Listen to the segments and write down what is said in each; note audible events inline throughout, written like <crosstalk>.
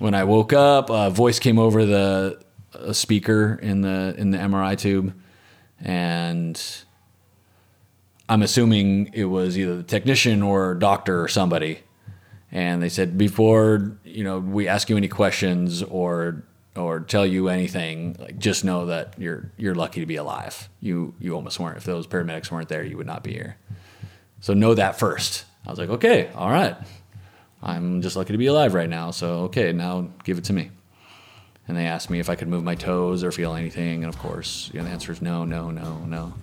when I woke up, a voice came over the speaker in the in the MRI tube, and I'm assuming it was either the technician or doctor or somebody. And they said before you know we ask you any questions or or tell you anything, like just know that you're you're lucky to be alive. You you almost weren't. If those paramedics weren't there, you would not be here. So know that first. I was like, okay, all right. I'm just lucky to be alive right now. So okay, now give it to me. And they asked me if I could move my toes or feel anything, and of course, you know, the answer is no, no, no, no.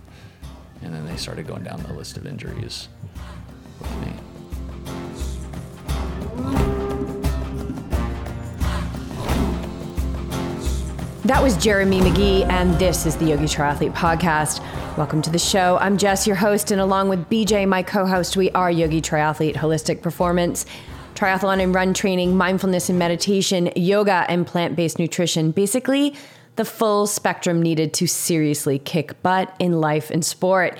And then they started going down the list of injuries with me. That was Jeremy McGee, and this is the Yogi Triathlete Podcast. Welcome to the show. I'm Jess, your host, and along with BJ, my co host, we are Yogi Triathlete Holistic Performance. Triathlon and run training, mindfulness and meditation, yoga, and plant based nutrition. Basically, the full spectrum needed to seriously kick butt in life and sport.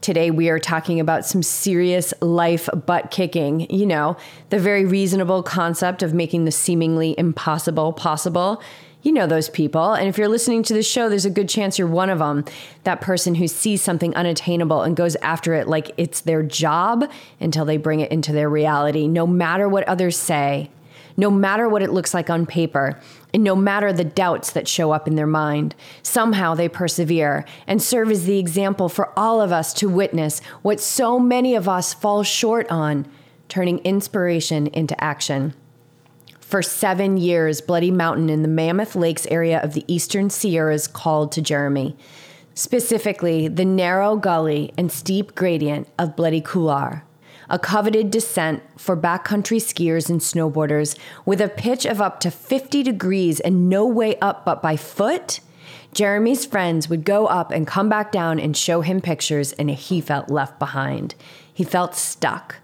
Today, we are talking about some serious life butt kicking. You know, the very reasonable concept of making the seemingly impossible possible you know those people. And if you're listening to the show, there's a good chance you're one of them. That person who sees something unattainable and goes after it like it's their job until they bring it into their reality, no matter what others say, no matter what it looks like on paper, and no matter the doubts that show up in their mind. Somehow they persevere and serve as the example for all of us to witness what so many of us fall short on turning inspiration into action. For seven years, Bloody Mountain in the Mammoth Lakes area of the eastern Sierras called to Jeremy, specifically the narrow gully and steep gradient of Bloody Couloir, a coveted descent for backcountry skiers and snowboarders with a pitch of up to 50 degrees and no way up but by foot. Jeremy's friends would go up and come back down and show him pictures, and he felt left behind. He felt stuck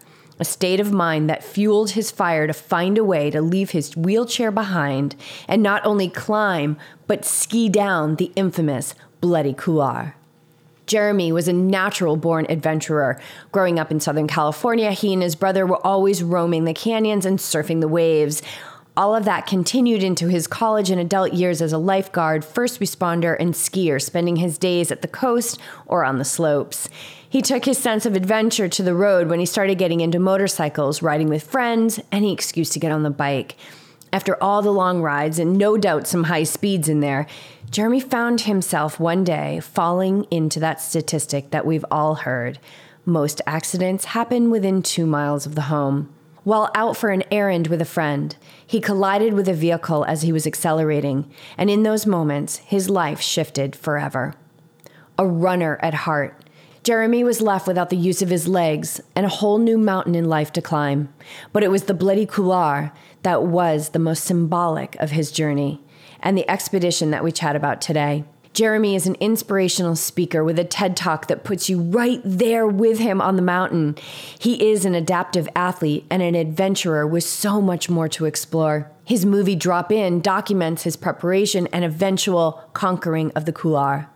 a state of mind that fueled his fire to find a way to leave his wheelchair behind and not only climb, but ski down the infamous Bloody Couloir. Jeremy was a natural born adventurer. Growing up in Southern California, he and his brother were always roaming the canyons and surfing the waves. All of that continued into his college and adult years as a lifeguard, first responder, and skier, spending his days at the coast or on the slopes. He took his sense of adventure to the road when he started getting into motorcycles, riding with friends, any excuse to get on the bike. After all the long rides and no doubt some high speeds in there, Jeremy found himself one day falling into that statistic that we've all heard. Most accidents happen within two miles of the home. While out for an errand with a friend, he collided with a vehicle as he was accelerating, and in those moments, his life shifted forever. A runner at heart, Jeremy was left without the use of his legs and a whole new mountain in life to climb. But it was the Bloody Couloir that was the most symbolic of his journey and the expedition that we chat about today. Jeremy is an inspirational speaker with a TED Talk that puts you right there with him on the mountain. He is an adaptive athlete and an adventurer with so much more to explore. His movie Drop In documents his preparation and eventual conquering of the Couloir.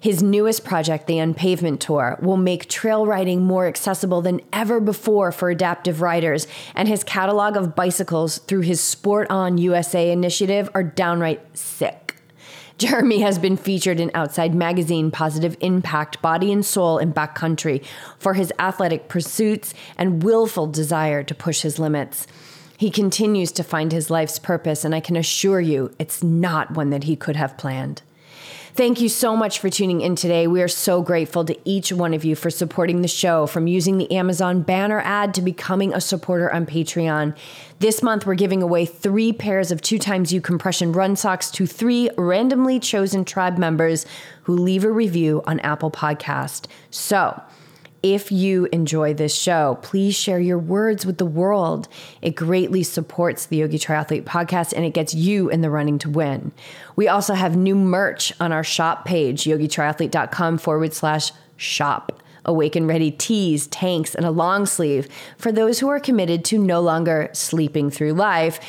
His newest project, the Unpavement Tour, will make trail riding more accessible than ever before for adaptive riders, and his catalog of bicycles through his Sport On USA initiative are downright sick. Jeremy has been featured in Outside Magazine, Positive Impact, Body and Soul, and Backcountry for his athletic pursuits and willful desire to push his limits. He continues to find his life's purpose, and I can assure you it's not one that he could have planned. Thank you so much for tuning in today. We are so grateful to each one of you for supporting the show, from using the Amazon banner ad to becoming a supporter on Patreon. This month, we're giving away three pairs of two times U compression run socks to three randomly chosen tribe members who leave a review on Apple Podcast. So, if you enjoy this show, please share your words with the world. It greatly supports the Yogi Triathlete podcast and it gets you in the running to win. We also have new merch on our shop page, yogitriathlete.com forward slash shop. Awaken ready tees, tanks, and a long sleeve for those who are committed to no longer sleeping through life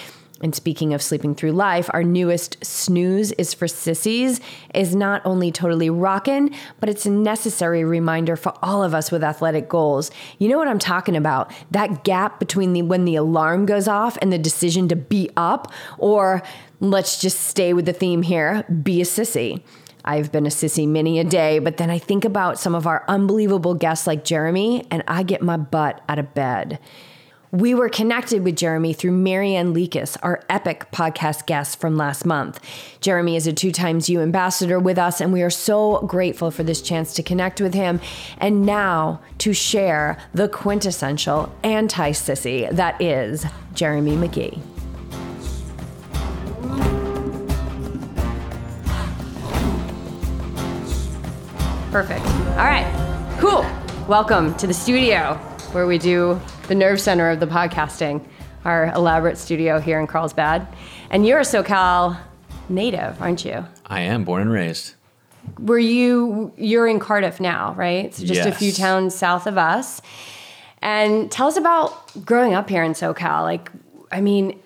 And speaking of sleeping through life, our newest Snooze is for Sissies is not only totally rockin', but it's a necessary reminder for all of us with athletic goals. You know what I'm talking about? That gap between the when the alarm goes off and the decision to be up, or let's just stay with the theme here, be a sissy. I've been a sissy many a day, but then I think about some of our unbelievable guests like Jeremy, and I get my butt out of bed. We were connected with Jeremy through Marianne Lekas, our epic podcast guest from last month. Jeremy is a two times U ambassador with us, and we are so grateful for this chance to connect with him and now to share the quintessential anti sissy that is Jeremy McGee. Perfect. All right. Cool. Welcome to the studio where we do the nerve center of the podcasting, our elaborate studio here in Carlsbad. And you're a SoCal native, aren't you? I am born and raised. Were you you're in Cardiff now, right? So just a few towns south of us. And tell us about growing up here in SoCal. Like, I mean,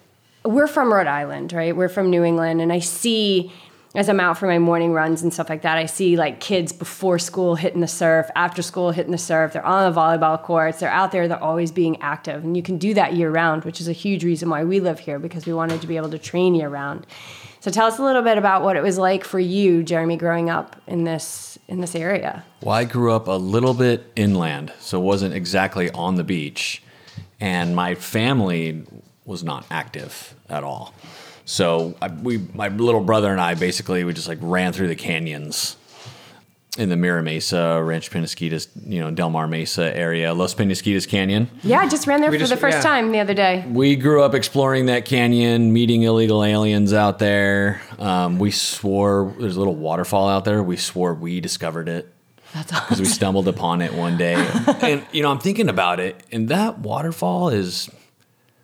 we're from Rhode Island, right? We're from New England, and I see as I'm out for my morning runs and stuff like that, I see like kids before school hitting the surf, after school hitting the surf. They're on the volleyball courts. They're out there. They're always being active, and you can do that year round, which is a huge reason why we live here because we wanted to be able to train year round. So tell us a little bit about what it was like for you, Jeremy, growing up in this in this area. Well, I grew up a little bit inland, so it wasn't exactly on the beach, and my family was not active at all. So I, we, my little brother and I, basically, we just like ran through the canyons in the Mira Mesa, Ranch Peñasquitos, you know, Del Mar Mesa area, Los Peñasquitos Canyon. Yeah, I just ran there We for just- the first yeah. time the other day. We grew up exploring that canyon, meeting illegal aliens out there. Um, we swore there's a little waterfall out there. We swore we discovered it That's because we stumbled upon it one day. <laughs> and you know, I'm thinking about it, and that waterfall is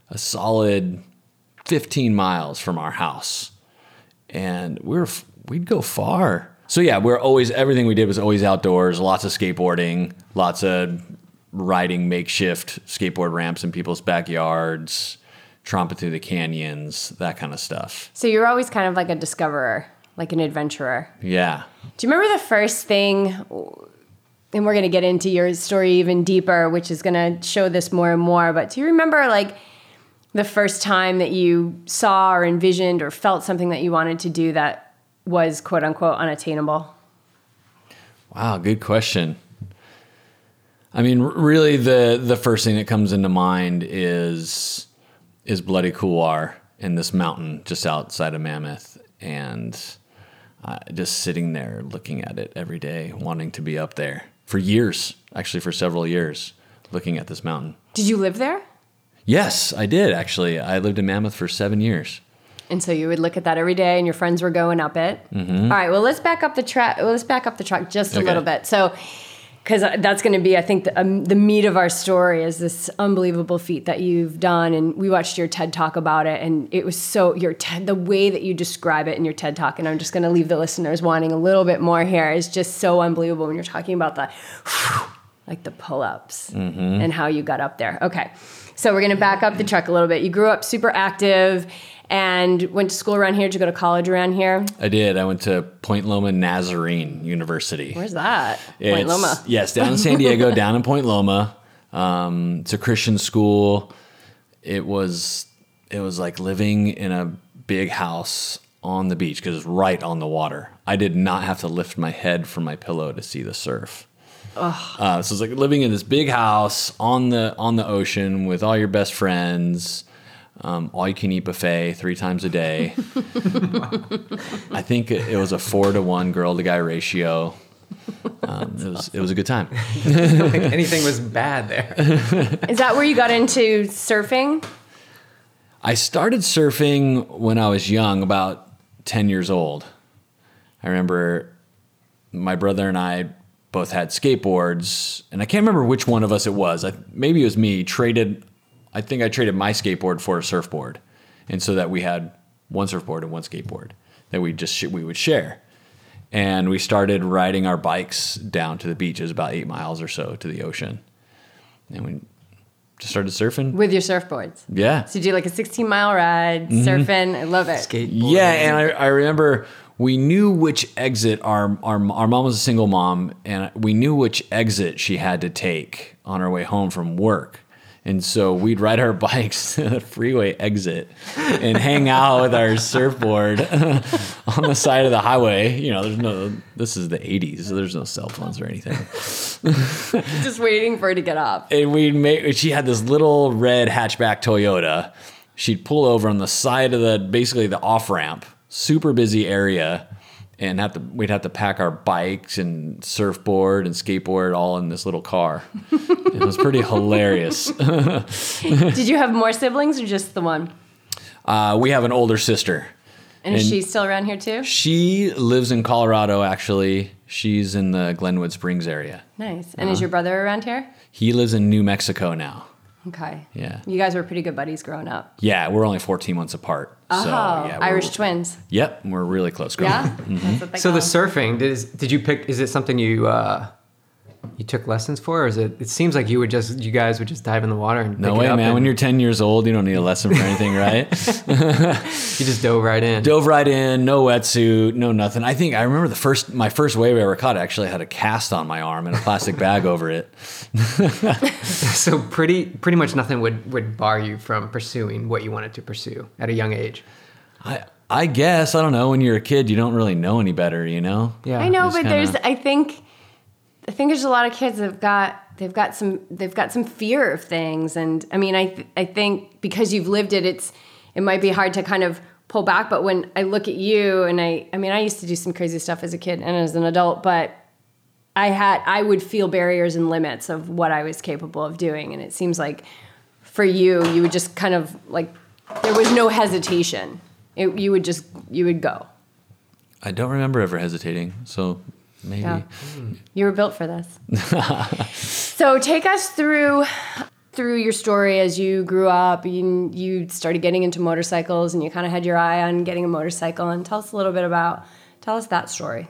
a solid 15 miles from our house, and we we're we'd go far. So yeah, we're always everything we did was always outdoors. Lots of skateboarding, lots of riding makeshift skateboard ramps in people's backyards, tromping through the canyons, that kind of stuff. So you're always kind of like a discoverer, like an adventurer. Yeah. Do you remember the first thing? And we're going to get into your story even deeper, which is going to show this more and more. But do you remember like the first time that you saw or envisioned or felt something that you wanted to do that was quote unquote unattainable? Wow, good question. I mean, really, the the first thing that comes into mind is is Bloody Couloir in this mountain just outside of Mammoth, and uh, just sitting there looking at it every day, wanting to be up there for years, actually for several years, looking at this mountain. Did you live there? Yes, I did actually. I lived in Mammoth for seven years. And so you would look at that every day, and your friends were going up it. All right. Well, let's back up the track. Well, let's back up the truck just a Okay. little bit. So, because that's going to be, I think, the, um, the meat of our story is this unbelievable feat that you've done. And we watched your TED talk about it, and it was so your TED, the way that you describe it in your TED talk. And I'm just going to leave the listeners wanting a little bit more here. Is just so unbelievable when you're talking about the like the pull-ups and how you got up there. Okay. So we're gonna back up the truck a little bit. You grew up super active and went to school around here. Did you go to college around here? I did. I went to Point Loma Nazarene University. Where's that? Point It's- Loma. Yes, down in <laughs> San Diego, down in Point Loma. Um, it's a Christian school. It was it was like living in a big house on the beach because it's right on the water. I did not have to lift my head from my pillow to see the surf. Uh, so it's like living in this big house on the on the ocean with all your best friends. Um, all you can eat buffet three times a day. <laughs> I think it, it was a four to one girl to guy ratio. Um, it was it was a good time. think <laughs> anything was bad there. <laughs> Is that where you got into surfing? I started surfing when I was young, about 10 years old. I remember my brother and I both had skateboards, and I can't remember which one of us it was. I, maybe it was me, traded, I think I traded my skateboard for a surfboard. And so that we had one surfboard and one skateboard that we just sh- we would share. And we started riding our bikes down to the beach. It was about eight miles or so to the ocean. And we just started surfing. with your surfboards. Yeah. So you do like a 16 mile ride, Mm-hmm. surfing. I love it. Skateboard. Yeah, and I, I remember we knew which exit our, our our mom was a single mom, and we knew which exit she had to take on her way home from work. And so we'd ride our <laughs> bikes to the freeway exit and hang out with our surfboard <laughs> on the side of the highway. You know, there's no, this is the 80s, so there's no cell phones or anything. <laughs> Just waiting for it to get off. and we'd make she had this little red hatchback Toyota. She'd pull over on the side of the basically the off ramp, super busy area, and have to we'd have to pack our bikes and surfboard and skateboard all in this little car. it was pretty hilarious. <laughs> Did you have more siblings or just the one? Uh, we have an older sister. And, is she still around here too? She lives in Colorado. Actually, she's in the Glenwood Springs area. Nice. And Uh-huh. is your brother around here? He lives in New Mexico now. Okay. Yeah. You guys were pretty good buddies growing up. Yeah, we're only 14 months apart. Oh, so, yeah, we're- Irish twins. Yep, we're really close. growing Yeah. up. That's what So call the surfing, did, did you pick? Is it something you uh, you took lessons for, or is it? It seems like you would just you guys would just dive in the water and No pick way, it up man. and When you're 10 years old, you don't need a lesson for anything, right? <laughs> <laughs> you just dove right in. Dove right in, no wetsuit, no nothing. I think I remember the first, my first wave I ever caught actually had a cast on my arm and a plastic bag <laughs> over it. <laughs> So pretty pretty much nothing would would bar you from pursuing what you wanted to pursue at a young age. I, I guess, I don't know. When you're a kid, you don't really know any better, you know? Yeah. I know, but kinda- there's I think I think there's a lot of kids that've got they've got some they've got some fear of things and I mean I th- I think because you've lived it it's it might be hard to kind of pull back but when I look at you and I I mean I used to do some crazy stuff as a kid and as an adult but I had I would feel barriers and limits of what I was capable of doing and it seems like for you you would just kind of like there was no hesitation it, you would just you would go I don't remember ever hesitating. So maybe. Yeah. You were built for this. <laughs> so take us through through your story as you grew up. You, you started getting into motorcycles and you kind of had your eye on getting a motorcycle. And tell us a little bit about, tell us that story.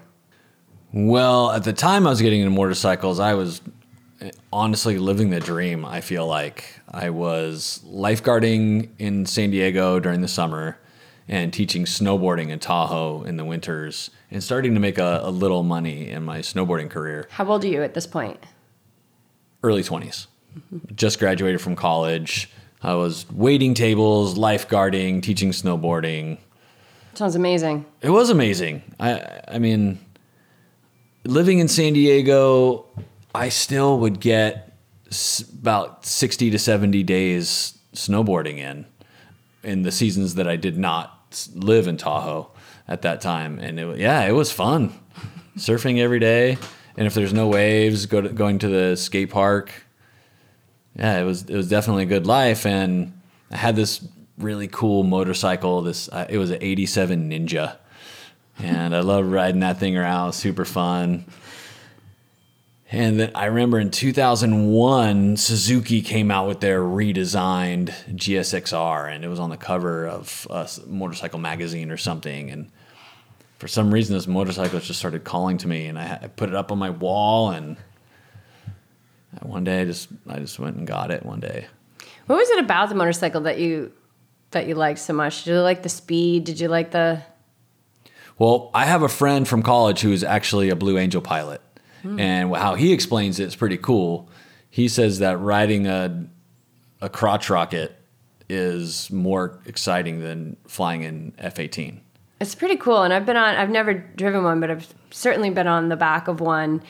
Well, at the time I was getting into motorcycles, I was honestly living the dream. I feel like I was lifeguarding in San Diego during the summer and teaching snowboarding in Tahoe in the winters and starting to make a, a little money in my snowboarding career. How old are you at this point? Early 20s. Just graduated from college. I was waiting tables, lifeguarding, teaching snowboarding. Sounds amazing. It was amazing. I I mean, living in San Diego, I still would get s- about 60 to 70 days snowboarding in in the seasons that I did not live in Tahoe at that time and it, yeah, it was fun. <laughs> Surfing every day and if there's no waves, go to, going to the skate park. Yeah, it was it was definitely a good life and I had this really cool motorcycle this uh, it was an 87 Ninja and I loved riding that thing around. Super fun. And then I remember in 2001, Suzuki came out with their redesigned GSXR, and it was on the cover of a motorcycle magazine or something. And for some reason, this motorcycle just started calling to me, and I, I put it up on my wall. And one day, I just I just went and got it one day. What was it about the motorcycle that you that you liked so much? Did you like the speed? Did you like the Well, I have a friend from college who is actually a Blue Angel pilot, hmm. and how he explains it is pretty cool. He says that riding a a crotch rocket is more exciting than flying an F eighteen. It's pretty cool, and I've been on. I've never driven one, but I've certainly been on the back of one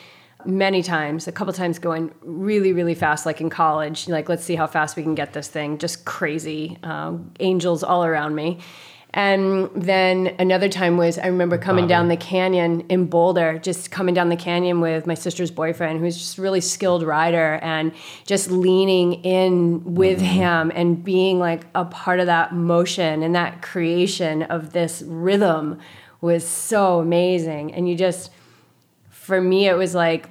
many times. A couple times going really, really fast, like in college. Like, let's see how fast we can get this thing. Just crazy, um, angels all around me. And then another time was I remember coming down the canyon in Boulder, just coming down the canyon with my sister's boyfriend, who's just a really skilled rider, and just leaning in with him and being like a part of that motion and that creation of this rhythm was so amazing. And you just, for me, it was like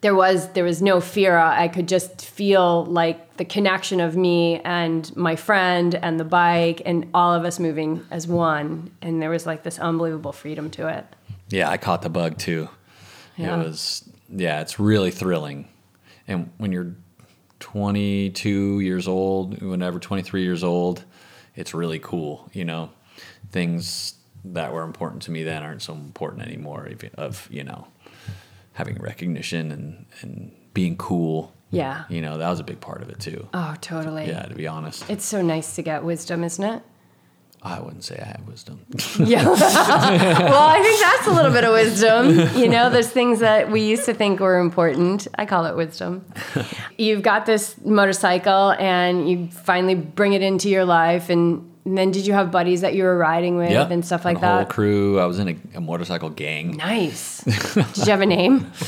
there was there was no fear. I could just feel like the connection of me and my friend and the bike and all of us moving as one. And there was like this unbelievable freedom to it. Yeah, I caught the bug too. Yeah. It was yeah, it's really thrilling, and when you're 22 years old, whenever 23 years old, it's really cool. You know, things that were important to me then aren't so important anymore. Of, of you know, having recognition and and being cool. Yeah. You know, that was a big part of it too. Oh, totally. Yeah, to be honest, It's so nice to get wisdom, isn't it? I wouldn't say I have wisdom. <laughs> Yeah. <laughs> well, I think that's a little bit of wisdom. You know, there's things that we used to think were important. I call it wisdom. <laughs> You've got this motorcycle and you finally bring it into your life. And, then did you have buddies that you were riding with Yep. and stuff like a whole that? crew. I was in a, a motorcycle gang. Nice. <laughs> did you have a name? <laughs>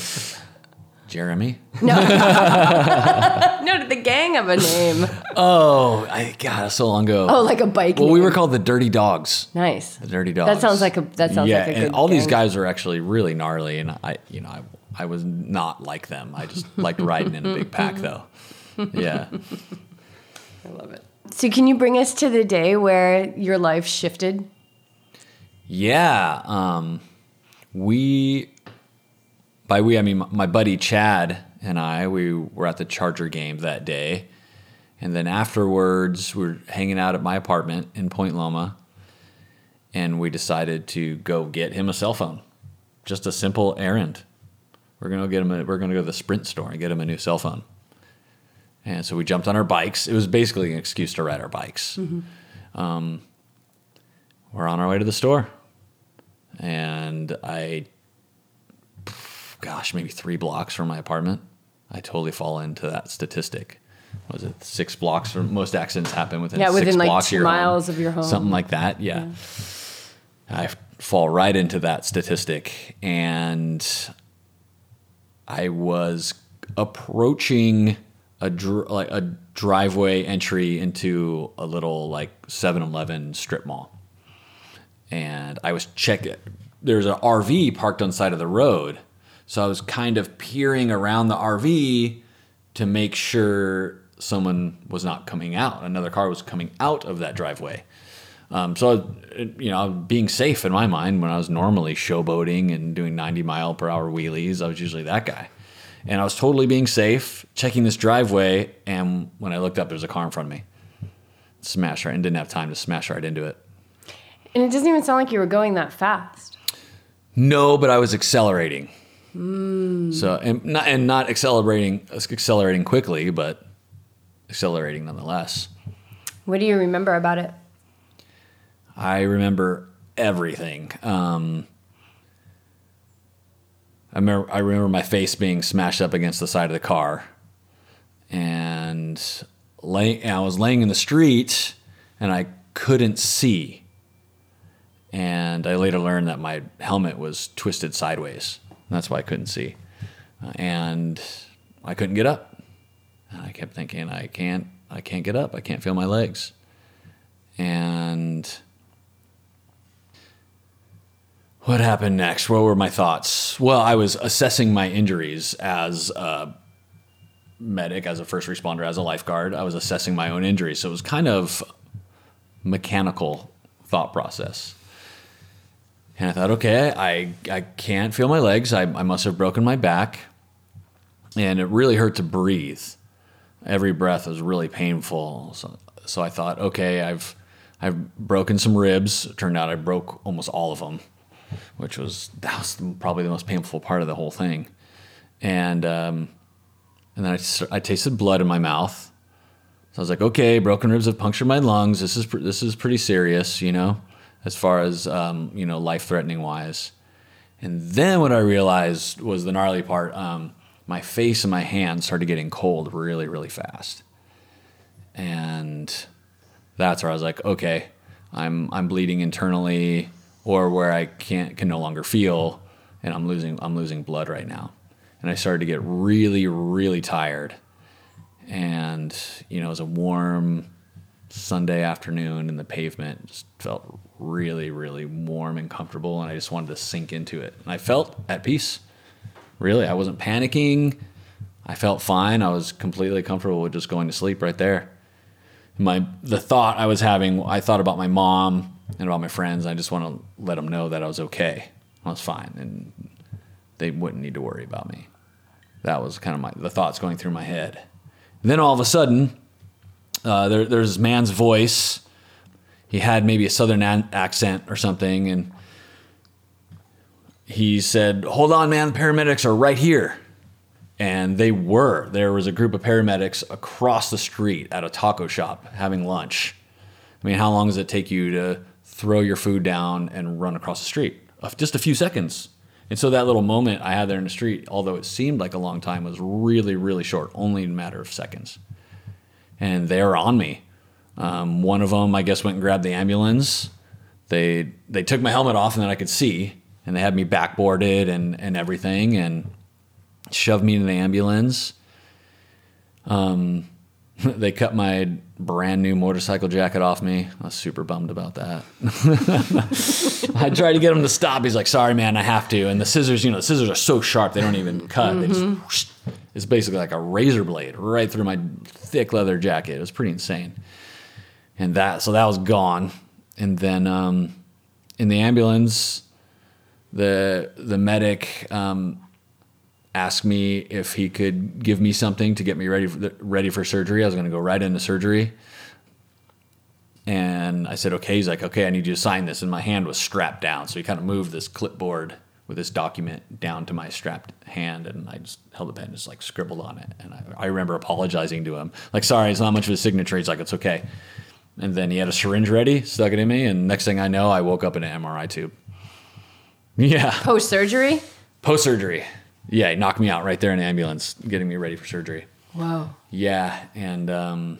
Jeremy. No, <laughs> did the gang have a name? Oh, I God, so long ago. Oh, like a bike well, we were called the Dirty Dogs. Nice. The Dirty Dogs. That sounds like a that sounds yeah, like a good and all these guys were actually really gnarly, and I, you know, I, I was not like them. I just liked riding in a big pack, though. Yeah. I love it. So can you bring us to the day where your life shifted? Yeah. Um, we, by we, I mean my buddy Chad and I, we were at the Charger game that day. And then afterwards, we are hanging out at my apartment in Point Loma. And we decided to go get him a cell phone. Just a simple errand. We're gonna get him. A, we're gonna go to the Sprint store and get him a new cell phone. And so we jumped on our bikes. It was basically an excuse to ride our bikes. Um, we're on our way to the store and I, gosh, maybe three blocks from my apartment, I totally fall into that statistic. Was it six blocks? Or most accidents happen within Yeah, six within, like, blocks of two your miles home. of your home. something like that. Yeah. I fall right into that statistic, and I was approaching a dr- like a driveway entry into a little like 7-Eleven strip mall and I was checking. There's an RV parked on side of the road, so I was kind of peering around the RV to make sure someone was not coming out. Another car was coming out of that driveway. Um, so, you know, being safe in my mind when I was normally showboating and doing 90 mile per hour wheelies, I was usually that guy. And I was totally being safe, checking this driveway, and when I looked up, there was a car in front of me. Smash right and didn't have time to smash right into it. And it doesn't even sound like you were going that fast. No, but I was accelerating. So and not and not accelerating accelerating quickly, but accelerating nonetheless. What do you remember about it? I remember everything. Um, I remember I remember my face being smashed up against the side of the car, and lay, I was laying in the street, and I couldn't see. And I later learned that my helmet was twisted sideways. That's why I couldn't see, Uh, and I couldn't get up. And I kept thinking, I can't, I can't get up. I can't feel my legs, and what happened next? What were my thoughts? Well, I was assessing my injuries as a medic, as a first responder, as a lifeguard. I was assessing my own injuries. So it was kind of mechanical thought process. And I thought, okay, I, I can't feel my legs. I, I must have broken my back. And it really hurt to breathe. Every breath was really painful. So, so I thought, okay, I've, I've broken some ribs. It turned out I broke almost all of them which was that was probably the most painful part of the whole thing. And um, and then I, I tasted blood in my mouth. So I was like, okay, broken ribs have punctured my lungs. This is this is pretty serious, you know, as far as um, you know, life threatening wise. And then what I realized was the gnarly part. Um, my face and my hands started getting cold really, really fast. And that's where I was like, okay, I'm I'm bleeding internally, or where I can't can no longer feel, and I'm losing I'm losing blood right now, and I started to get really really tired, and you know it was a warm Sunday afternoon, and the pavement just felt really really warm and comfortable, and I just wanted to sink into it, and I felt at peace. Really, I wasn't panicking. I felt fine. I was completely comfortable with just going to sleep right there my the thought I was having, I thought about my mom and about my friends. I just want to let them know that I was okay. I was fine, and they wouldn't need to worry about me. That was kind of my the thoughts going through my head, then all of a sudden, uh, there, there's this man's voice. He had maybe a southern an- accent or something, and he said, "Hold on, man. The paramedics are right here." And they were. There was a group of paramedics across the street at a taco shop having lunch. I mean, how long does it take you to throw your food down and run across the street? Of just a few seconds. And so that little moment I had there in the street, although it seemed like a long time, was really, really short, only a matter of seconds. And they were on me. Um, one of them, I guess, went and grabbed the ambulance. They they took my helmet off and then I could see, and they had me backboarded and and everything, and shoved me in the ambulance. Um, <laughs> they cut my brand new motorcycle jacket off me. I was super bummed about that. <laughs> I tried to get him to stop. He's like, "Sorry, man, I have to." And the scissors, you know, the scissors are so sharp they don't even cut. They just it's basically like a razor blade right through my thick leather jacket. It was pretty insane. And that, so that was gone. And then um, in the ambulance, the the medic um, asked me if he could give me something to get me ready for the, ready for surgery. I was going to go right into surgery. And I said, okay. He's like, okay, I need you to sign this. And my hand was strapped down. So he kind of moved this clipboard with this document down to my strapped hand. And I just held the pen and just like scribbled on it. And I, I remember apologizing to him, like, sorry, it's not much of a signature. He's like, it's okay. And then he had a syringe ready, stuck it in me. And next thing I know, I woke up in an MRI tube. <laughs> Yeah. Post surgery? Post surgery. Yeah, he knocked me out right there in the ambulance, getting me ready for surgery. Wow. Yeah, and um,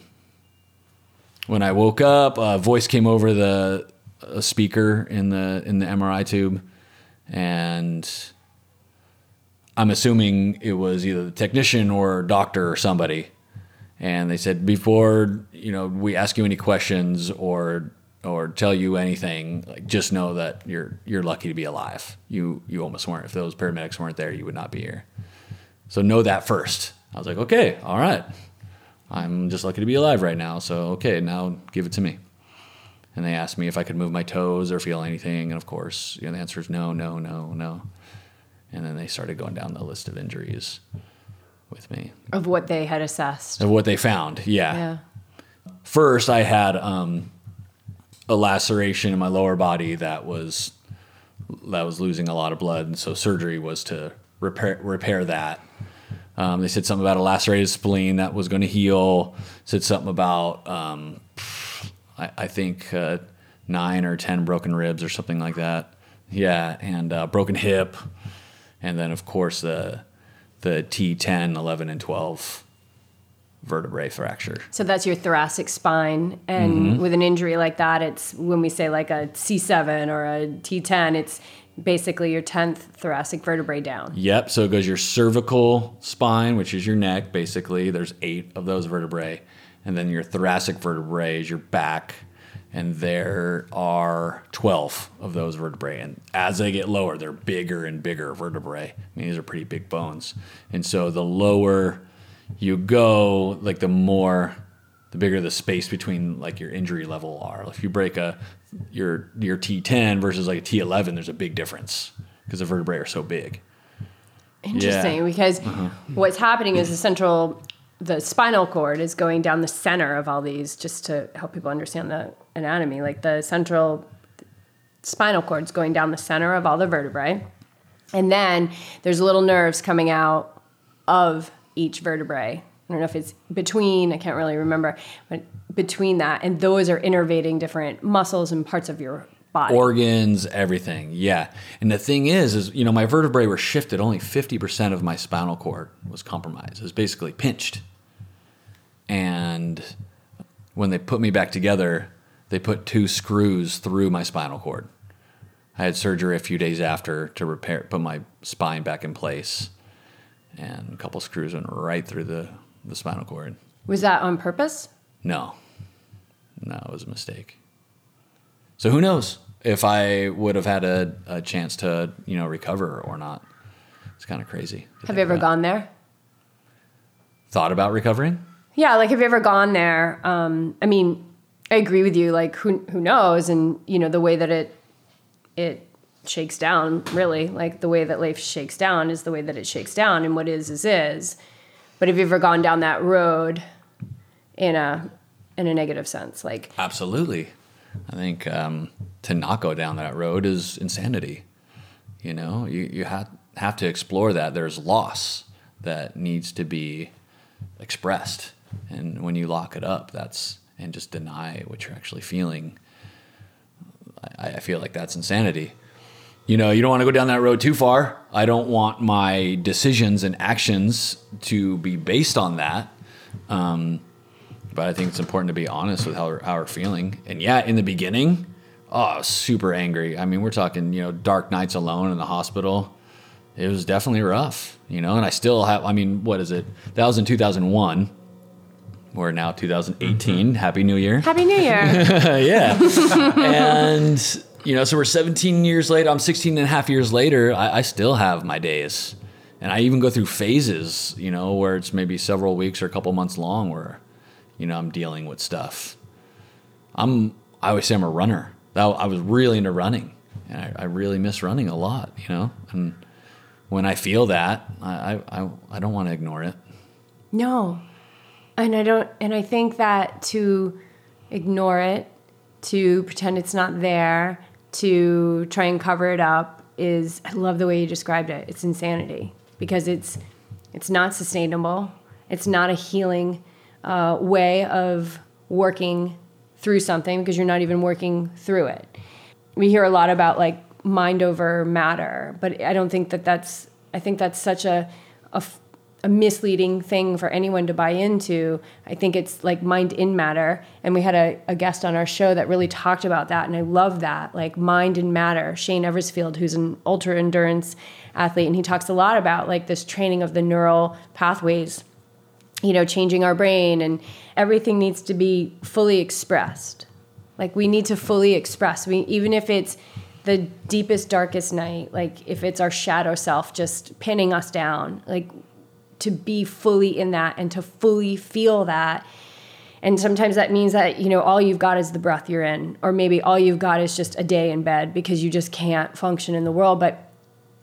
when I woke up, a voice came over the a speaker in the in the MRI tube, and I'm assuming it was either the technician or doctor or somebody. And they said before you know we ask you any questions or or tell you anything, like just know that you're you're lucky to be alive. You you almost weren't. If those paramedics weren't there, you would not be here. So know that first. I was like, okay, all right. I'm just lucky to be alive right now. So okay, now give it to me. And they asked me if I could move my toes or feel anything, and of course, you know, the answer is no, no, no, no. And then they started going down the list of injuries with me Of what they had assessed. of what they found. Yeah. Yeah. First, I had um, a laceration in my lower body that was that was losing a lot of blood, and so surgery was to repair repair that. Um, they said something about a lacerated spleen that was going to heal. Said something about um, I, I think uh, nine or ten broken ribs or something like that. Yeah, and uh, broken hip, and then of course the the T10, 11, and 12 vertebrae fracture. So that's your thoracic spine. And Mm-hmm. with an injury like that, it's when we say like a C7 or a T10, it's basically your 10th thoracic vertebrae down. Yep. So it goes your cervical spine, which is your neck, basically. There's eight of those vertebrae. And then your thoracic vertebrae is your back. And there are 12 of those vertebrae. And as they get lower, they're bigger and bigger vertebrae. I mean, these are pretty big bones. And so the lower you go, like the more, the bigger the space between like your injury level are. If you break a your your T10 versus like a T11, there's a big difference because the vertebrae are so big. Interesting, because Uh-huh. what's happening is the central, the spinal cord is going down the center of all these, just to help people understand the anatomy. Like the central spinal cord is going down the center of all the vertebrae, and then there's little nerves coming out of each vertebrae. I don't know if it's between, I can't really remember, but between that, and those are innervating different muscles and parts of your body. Organs, everything. Yeah. And the thing is, is, you know, my vertebrae were shifted. Only 50% of my spinal cord was compromised. It was basically pinched. And when they put me back together, they put two screws through my spinal cord. I had surgery a few days after to repair, put my spine back in place. And a couple screws went right through the, the spinal cord. Was that on purpose? No, no, it was a mistake. So who knows if I would have had a, a chance to, you know, recover or not. It's kind of crazy. Have you ever about. gone there? Thought about recovering? Yeah, like have you ever gone there? Um, I mean, I agree with you. Like who who knows? And you know the way that it it shakes down. Really, like the way that life shakes down is the way that it shakes down, and what is is is. But have you ever gone down that road in a in a negative sense? Like Absolutely. I think um, to not go down that road is insanity. You know, you, you have, have to explore that. There's loss that needs to be expressed. And when you lock it up, that's, and just deny what you're actually feeling, I, I feel like that's insanity. You know, you don't want to go down that road too far. I don't want my decisions and actions to be based on that. Um, but I think it's important to be honest with how we're, how we're feeling. And yeah, in the beginning, oh, super angry. I mean, we're talking, you know, dark nights alone in the hospital. It was definitely rough, you know, and I still have, I mean, what is it? That was in 2001. We're now 2018. Happy New Year. Happy New Year. <laughs> yeah. <laughs> and, you know, so we're 17 years later. I'm 16 and a half years later. I, I still have my days. And I even go through phases, you know, where it's maybe several weeks or a couple months long where, you know, I'm dealing with stuff. I'm, I always say I'm a runner. I was really into running. And I, I really miss running a lot, you know? And when I feel that, I, I, I don't want to ignore it. No. And I don't, and I think that to ignore it, to pretend it's not there, to try and cover it up is, I love the way you described it. It's insanity because it's, it's not sustainable. It's not a healing uh, way of working through something because you're not even working through it. We hear a lot about like mind over matter, but I don't think that that's, I think that's such a, a, a misleading thing for anyone to buy into. I think it's like mind in matter. And we had a, a guest on our show that really talked about that. And I love that, like mind and matter. Shane Eversfield, who's an ultra endurance athlete, and he talks a lot about like this training of the neural pathways you know, changing our brain and everything needs to be fully expressed. Like we need to fully express. We even if it's the deepest darkest night, like if it's our shadow self just pinning us down, like to be fully in that and to fully feel that. And sometimes that means that, you know, all you've got is the breath you're in or maybe all you've got is just a day in bed because you just can't function in the world, but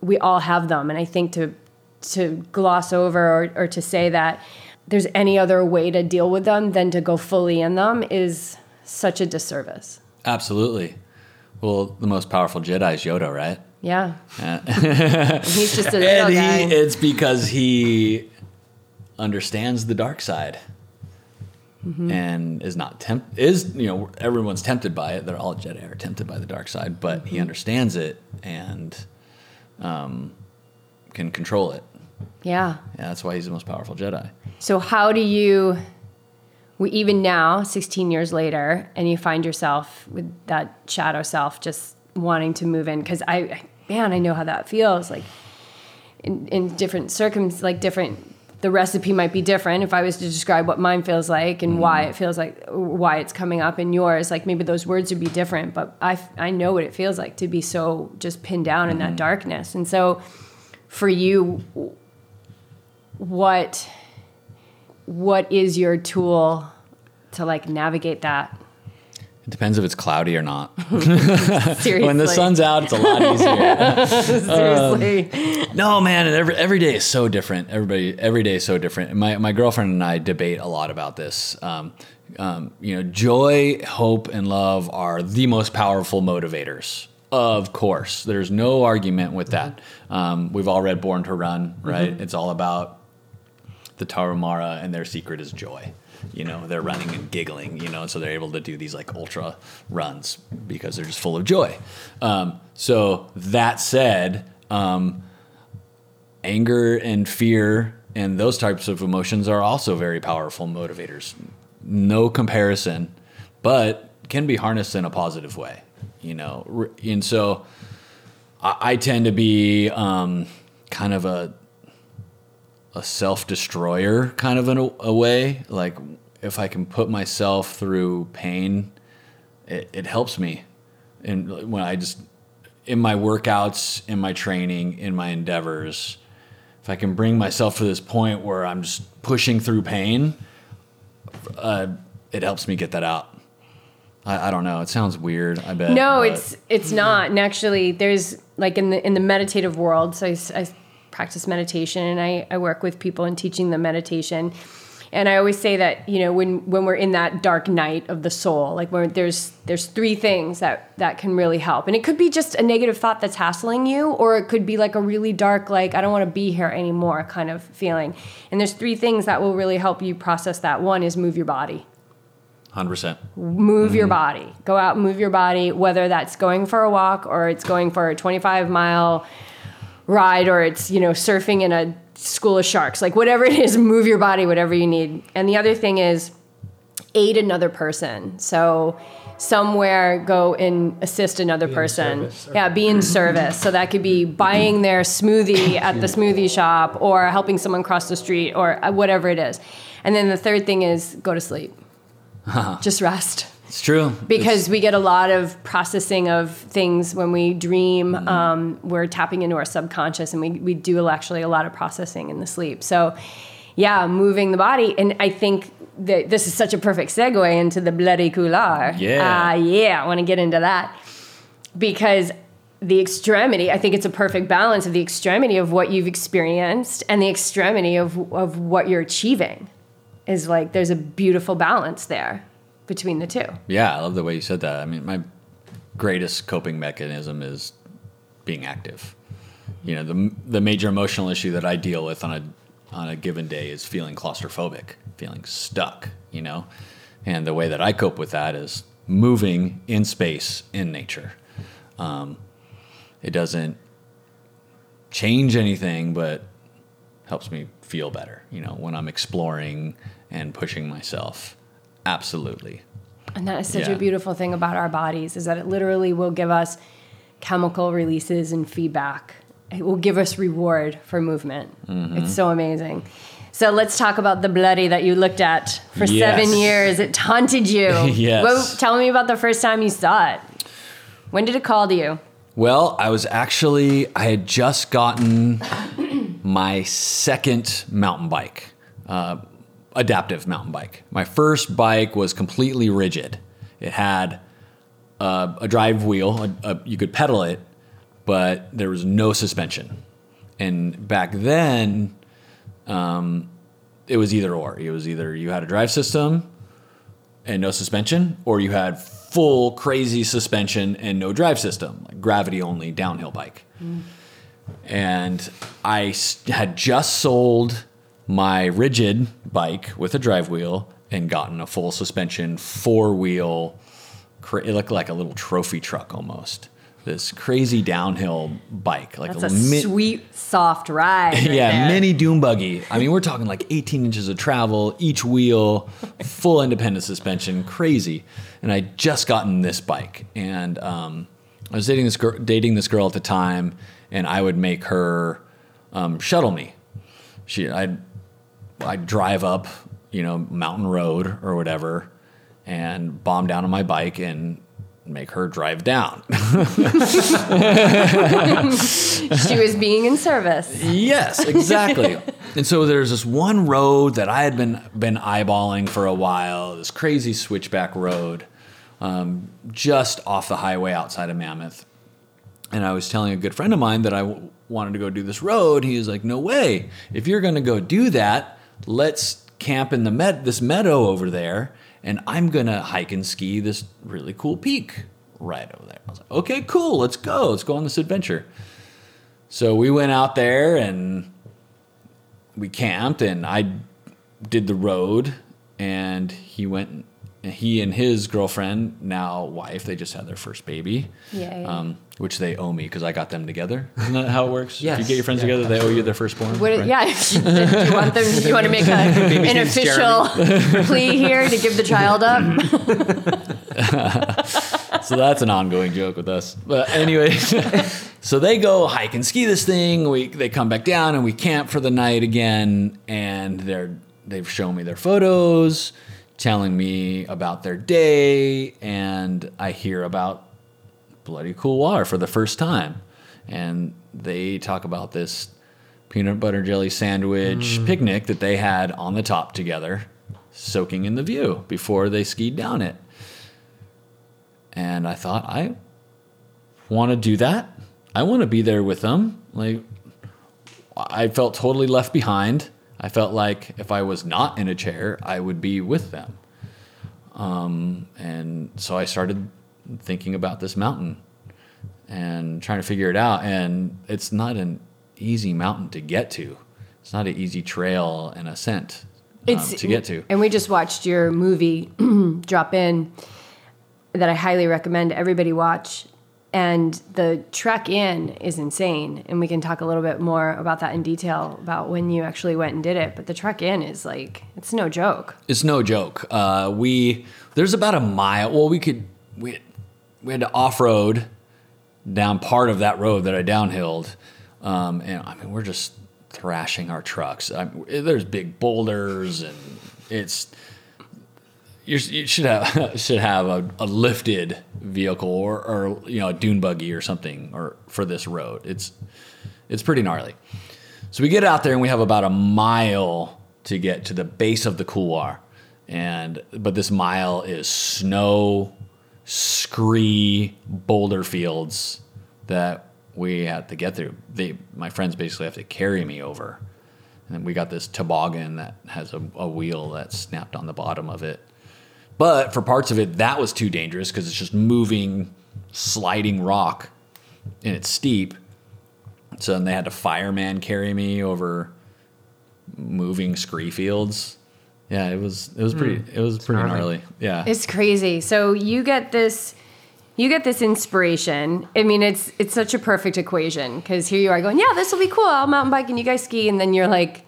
we all have them and I think to to gloss over or, or to say that there's any other way to deal with them than to go fully in them is such a disservice. Absolutely. Well, the most powerful Jedi is Yoda, right? Yeah. <laughs> He's just a and he, it's because he understands the dark side mm-hmm. and is not tempt is you know everyone's tempted by it. They're all Jedi are tempted by the dark side, but mm-hmm. he understands it and um, can control it. Yeah. Yeah, that's why he's the most powerful Jedi. So how do you we even now 16 years later and you find yourself with that shadow self just wanting to move in cuz I man, I know how that feels like in, in different circums like different the recipe might be different if I was to describe what mine feels like and mm. why it feels like why it's coming up in yours like maybe those words would be different but I I know what it feels like to be so just pinned down mm. in that mm-hmm. darkness and so for you what what is your tool to like navigate that? It depends if it's cloudy or not. Seriously. <laughs> when the sun's out, it's a lot easier. <laughs> Seriously. Um, no, man, every every day is so different. Everybody, every day is so different. My my girlfriend and I debate a lot about this. Um, um, you know, joy, hope, and love are the most powerful motivators. Of course, there's no argument with that. Um, we've all read Born to Run, right? Mm-hmm. It's all about the Tarumara and their secret is joy. You know, they're running and giggling, you know, so they're able to do these like ultra runs because they're just full of joy. Um, so that said, um, anger and fear and those types of emotions are also very powerful motivators. No comparison, but can be harnessed in a positive way, you know. And so I, I tend to be um, kind of a a self destroyer kind of in a, a, way. Like if I can put myself through pain, it, it helps me. And when I just in my workouts, in my training, in my endeavors, if I can bring myself to this point where I'm just pushing through pain, uh, it helps me get that out. I, I, don't know. It sounds weird. I bet. No, it's it's not. And actually, there's like in the in the meditative world. So I, I practice meditation and I, I work with people in teaching them meditation. And I always say that, you know, when, when we're in that dark night of the soul, like where there's there's three things that that can really help. And it could be just a negative thought that's hassling you, or it could be like a really dark, like, I don't want to be here anymore kind of feeling. And there's three things that will really help you process that. One is move your body Hundred percent. move your mm-hmm. body. Go out, move your body, whether that's going for a walk or it's going for a 25 mile ride or it's, you know, surfing in a school of sharks. Like whatever it is, <laughs> move your body, whatever you need. And the other thing is aid another person. So somewhere go and assist another person. service. Yeah, be in <clears throat> service. So that could be buying their smoothie at the smoothie shop or helping someone cross the street or uh, whatever it is. And then the third thing is go to sleep. <laughs> Just rest It's true. because we get a lot of processing of things when we dream. Um, we're tapping into our subconscious, and we, we do actually a lot of processing in the sleep. So, yeah, moving the body. And I think that this is such a perfect segue into the bloody couloir. Yeah. Uh, yeah, I want to get into that because the extremity, I think it's a perfect balance of the extremity of what you've experienced and the extremity of, of what you're achieving. Is like there's a beautiful balance there between the two. Yeah, I love the way you said that. I mean, my greatest coping mechanism is being active. You know, the the major emotional issue that I deal with on a on a given day is feeling claustrophobic, feeling stuck. You know, and the way that I cope with that is moving in space in nature. Um, it doesn't change anything, but helps me feel better. You know, when I'm exploring and pushing myself. Absolutely. And that is such Yeah. a beautiful thing about our bodies is that it literally will give us chemical releases and feedback. It will give us reward for movement. Mm-hmm. It's so amazing. So let's talk about the bloody that you looked at for Yes. seven years. It taunted you. <laughs> Yes. Well, tell me about the first time you saw it. When did it call to you? Well, I was actually, I had just gotten my second mountain bike, uh, adaptive mountain bike. My first bike was completely rigid. It had uh, a drive wheel, a, a, you could pedal it, but there was no suspension. And back then, um, it was either or. It was either you had a drive system and no suspension, or you had full crazy suspension and no drive system, like gravity only downhill bike. And I had just sold my rigid bike with a drive wheel and gotten a full suspension four wheel. It looked like a little trophy truck almost. This crazy downhill bike, like That's a mi- sweet, soft ride. right <laughs> yeah, there. mini dune buggy. I mean, we're talking like 18 inches of travel, each wheel, <laughs> full independent suspension, crazy. And I just gotten this bike, and um, I was dating this girl, dating this girl at the time, and I would make her um, shuttle me. She, I'd, I'd drive up, you know, mountain road or whatever, and bomb down on my bike and make her drive down. <laughs> She was being in service. Yes, exactly. <laughs> and so there's this one road that I had been been eyeballing for a while. This crazy switchback road, um, just off the highway outside of Mammoth. And I was telling a good friend of mine that I w- wanted to go do this road. He was like, "No way! If you're going to go do that, let's camp in the med- this meadow over there, and I'm to hike and ski this really cool peak right over there." I was like, "Okay, cool. Let's go. Let's go on this adventure." So we went out there and we camped, and I did the road, and he went. He and his girlfriend, now wife, they just had their first baby, Yeah, yeah. Um, which they owe me because I got them together. Isn't that how it works? If you get your friends Yeah. together, they owe you their firstborn. What, right? Yeah, <laughs> do you want them? Do you want to make a, <laughs> an official plea here to give the child up? <laughs> so that's an ongoing joke with us. But anyway, so they go hike and ski this thing. We they come back down and we camp for the night again. And they're they've shown me their photos, telling me about their day, and I hear about bloody couloir for the first time. And they talk about this peanut butter jelly sandwich mm. picnic that they had on the top together, soaking in the view before they skied down it. And I thought, I want to do that. I want to be there with them. Like, I felt totally left behind. I felt like if I was not in a chair, I would be with them. Um, and so I started thinking about this mountain and trying to figure it out. And it's not an easy mountain to get to. It's not an easy trail and ascent um, to get to. And we just watched your movie <clears throat> drop in that I highly recommend everybody watch. And the trek in is insane. And we can talk a little bit more about that in detail about when you actually went and did it. But the trek in is like, it's no joke. It's no joke. Uh, we there's about a mile. Well, we could we we had to off road down part of that road that I downhilled, um, and I mean we're just thrashing our trucks. I there's big boulders and it's you should have <laughs> should have a, a lifted vehicle or, or you know a dune buggy or something or for this road. It's it's pretty gnarly. So we get out there and we have about a mile to get to the base of the couloir, and but this mile is snow, scree, boulder fields that we had to get through. They my friends basically have to carry me over, and we got this toboggan that has a, a wheel that's snapped on the bottom of it but for parts of it, that was too dangerous because it's just moving, sliding rock, and it's steep. So then they had to fireman carry me over moving scree fields. Yeah, it was it was pretty mm, it was pretty gnarly. gnarly. Yeah, it's crazy. So you get this you get this inspiration. I mean, it's it's such a perfect equation because here you are going, yeah, this will be cool. I'll mountain bike and you guys ski, and then you're like,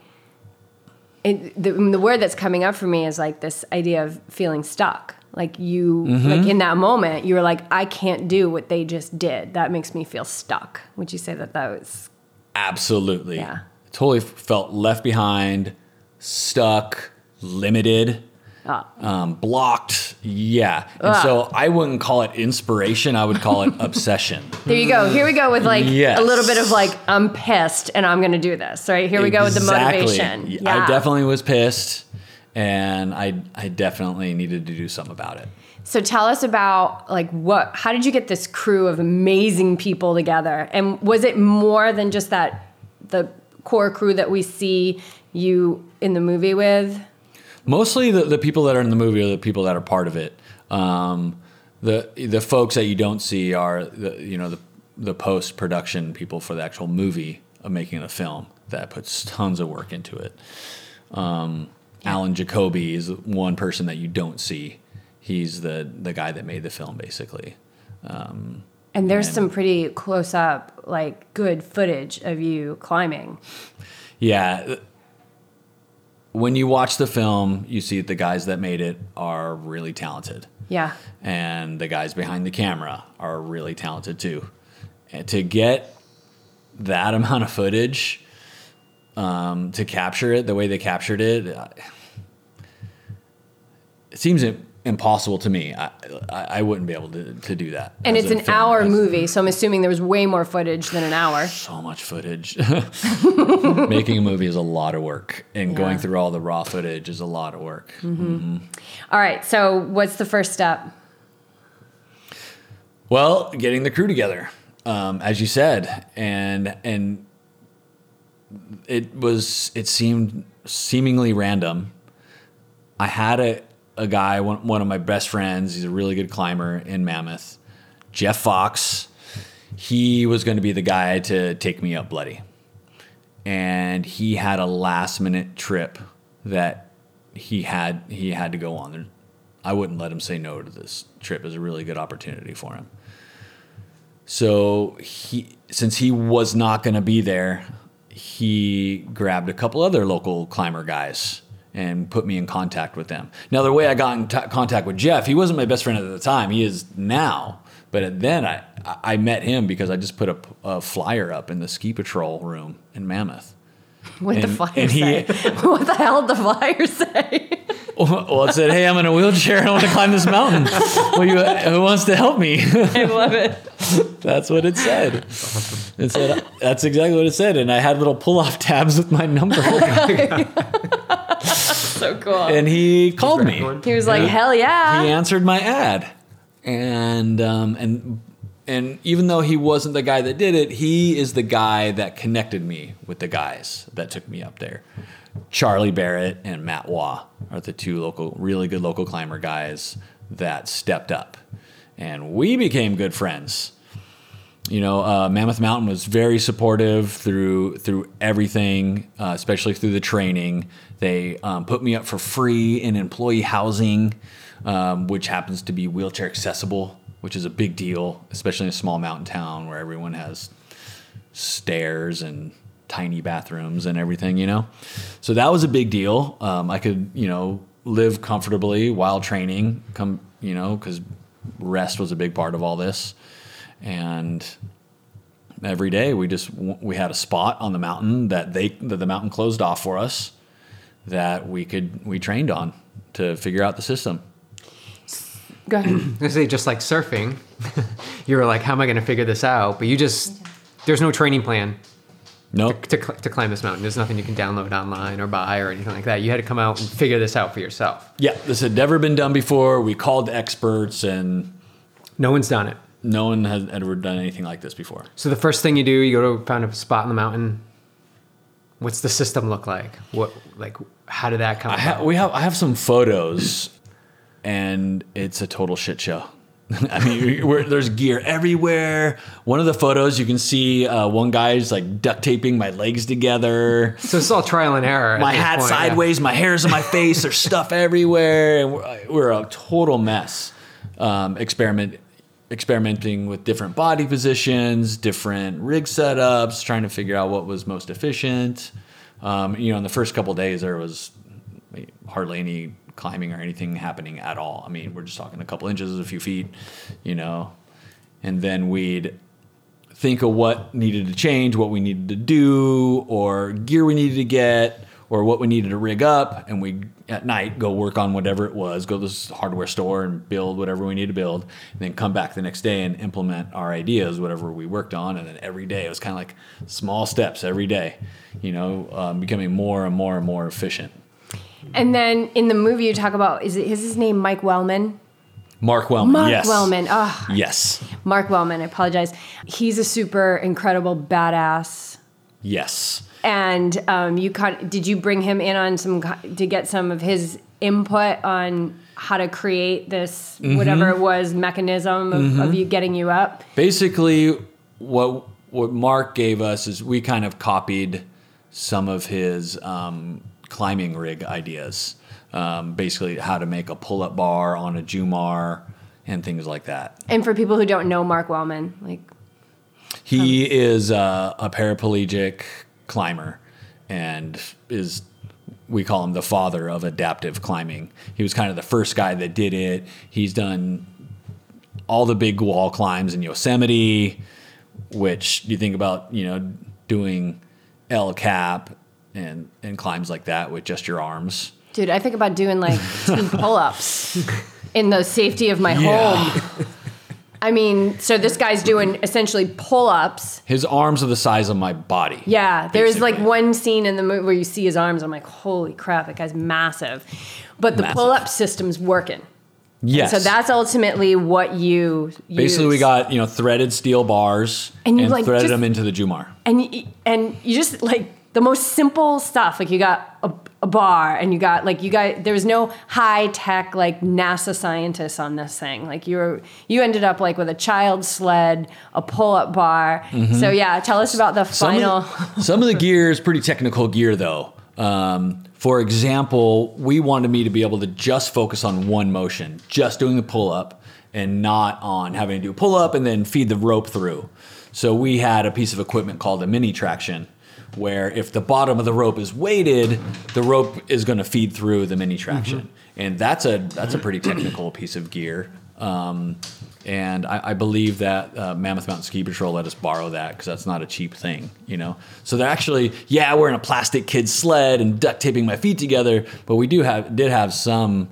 it, the, the word that's coming up for me is like this idea of feeling stuck. Like you mm-hmm. like in that moment you were like i can't do what they just did. That makes me feel stuck. Would you say that that was absolutely. Yeah. Totally felt left behind stuck limited Ah. Um, blocked, yeah. And ah. so I wouldn't call it inspiration. I would call it <laughs> obsession. There you go. Here we go with like yes. a little bit of like I'm pissed and I'm going to do this. Right here we go with the motivation. Yeah. I definitely was pissed, and I I definitely needed to do something about it. So tell us about like what how did you get this crew of amazing people together? And was it more than just that the core crew that we see you in the movie with? Mostly the, the people that are in the movie are the people that are part of it. Um, the the folks that you don't see are the you know the the post production people for the actual movie of making the film that puts tons of work into it. Um, Alan Jacoby is one person that you don't see. He's the the guy that made the film basically. Um, and there's and, some pretty close up, like good footage of you climbing. Yeah, when you watch the film, you see the guys that made it are really talented. Yeah. And the guys behind the camera are really talented too. And to get that amount of footage, um, to capture it the way they captured it, it seems impossible to me. I, I wouldn't be able to, to do that. And it's an hour movie, so I'm assuming there was way more footage than an hour. So much footage. <laughs> Making a movie is a lot of work, and yeah. going through all the raw footage is a lot of work. Mm-hmm. Mm-hmm. All right, so what's the first step? Well, getting the crew together, um, as you said, and and it was it seemed seemingly random. I had a a guy, one, one of my best friends. He's a really good climber in Mammoth, Jeff Fox. He was going to be the guy to take me up Bloody. And he had a last minute trip that he had he had to go on. I wouldn't let him say no to this trip. It was a really good opportunity for him. So he since he was not going to be there, he grabbed a couple other local climber guys and put me in contact with them. Now, the way I got in t- contact with Jeff, he wasn't my best friend at the time. He is now. But then I, I met him because I just put a, a flyer up in the ski patrol room in Mammoth. What the flyer say? <laughs> what the hell did the flyer <laughs> say? <laughs> well, it said, "Hey, I'm in a wheelchair. And I want to climb this mountain. well, you, uh, who wants to help me?" I love it. That's what it said. It said that's exactly what it said, and I had little pull-off tabs with my number <laughs> so cool. And he called me. He was like, "Hell yeah!" He answered my ad, and um, and and even though he wasn't the guy that did it, he is the guy that connected me with the guys that took me up there. Charlie Barrett and Matt Waugh are the two local, really good local climber guys that stepped up, and we became good friends. You know, uh, Mammoth Mountain was very supportive through through everything, uh, especially through the training. They um, put me up for free in employee housing, um, which happens to be wheelchair accessible, which is a big deal, especially in a small mountain town where everyone has stairs and tiny bathrooms and everything, you know? So that was a big deal. Um, I could, you know, live comfortably while training, come, you know, because rest was a big part of all this. And every day we just, we had a spot on the mountain that they, that the mountain closed off for us that we could, we trained on to figure out the system. Go ahead. <clears throat> I say just like surfing, <laughs> you were like, how am I going to figure this out? But you just there's no training plan Nope. to, cl- to climb this mountain. There's nothing you can download online or buy or anything like that. You had to come out and figure this out for yourself. Yeah, this had never been done before. We called experts, and No one's done it. No one has ever done anything like this before. So the first thing you do, you go to find a spot in the mountain. What's the system look like? What like how did that come? I about? ha- we have I have some photos, and it's a total shit show. <laughs> I mean, we're, there's gear everywhere. One of the photos you can see uh, one guy's like duct taping my legs together. so it's all trial and error. My hat point, yeah. sideways, my hair's on my face. There's stuff everywhere, and we're, we're a total mess. Um, experiment, experimenting with different body positions, different rig setups, trying to figure out what was most efficient. Um, you know, in the first couple days, there was hardly any climbing or anything happening at all. I mean, we're just talking a couple inches, a few feet, you know, and then we'd think of what needed to change, what we needed to do, or gear we needed to get, or what we needed to rig up, and we at night go work on whatever it was, go to this hardware store and build whatever we need to build, and then come back the next day and implement our ideas, whatever we worked on, and then every day it was kind of like small steps every day, you know, um, becoming more and more and more efficient. And then in the movie, you talk about is it is his name Mike Wellman? Mark Wellman, Mark yes, Wellman. Oh, yes, Mark Wellman. I apologize. He's a super incredible badass. yes. And um, you kind did you bring him in on some to get some of his input on how to create this Mm-hmm. whatever it was mechanism of, of you getting you up? basically what what Mark gave us is we kind of copied some of his um, climbing rig ideas. Um, basically, how to make a pull-up bar on a Jumar and things like that. And for people who don't know Mark Wellman, like He is uh, a paraplegic climber and is we call him the father of adaptive climbing. He was kind of the first guy that did it. He's done all the big wall climbs in Yosemite, which you think about, you know, doing El Cap and and climbs like that with just your arms. Dude, I think about doing like <laughs> team pull-ups in the safety of my Yeah. home. <laughs> I mean, so this guy's doing essentially pull-ups. His arms are the size of my body. Yeah, there's like one scene in the movie where you see his arms. I'm like, holy crap, that guy's massive. But the pull-up system's working. Yes. So that's ultimately what you basically we got you know threaded steel bars And and, you, like, threaded just- them into the Jumar. and and you just like the most simple stuff. Like you got a, a bar, and you got like you got there was no high tech like NASA scientists on this thing. Like you were you ended up like with a child sled, a pull up bar. So yeah, tell us about the Mm-hmm. Some final. Of the, <laughs> some of the gear is pretty technical gear, though. Um, for example, we wanted me to be able to just focus on one motion, just doing the pull up, and not on having to do a pull up and then feed the rope through. So we had a piece of equipment called a Mini Traxion, where if the bottom of the rope is weighted, the rope is going to feed through the Mini Traxion, and that's a that's a pretty technical piece of gear. Um, and I, I believe that uh, Mammoth Mountain Ski Patrol let us borrow that because that's not a cheap thing, you know. So they're actually, yeah, we're in a plastic kid sled and duct taping my feet together, but we do have did have some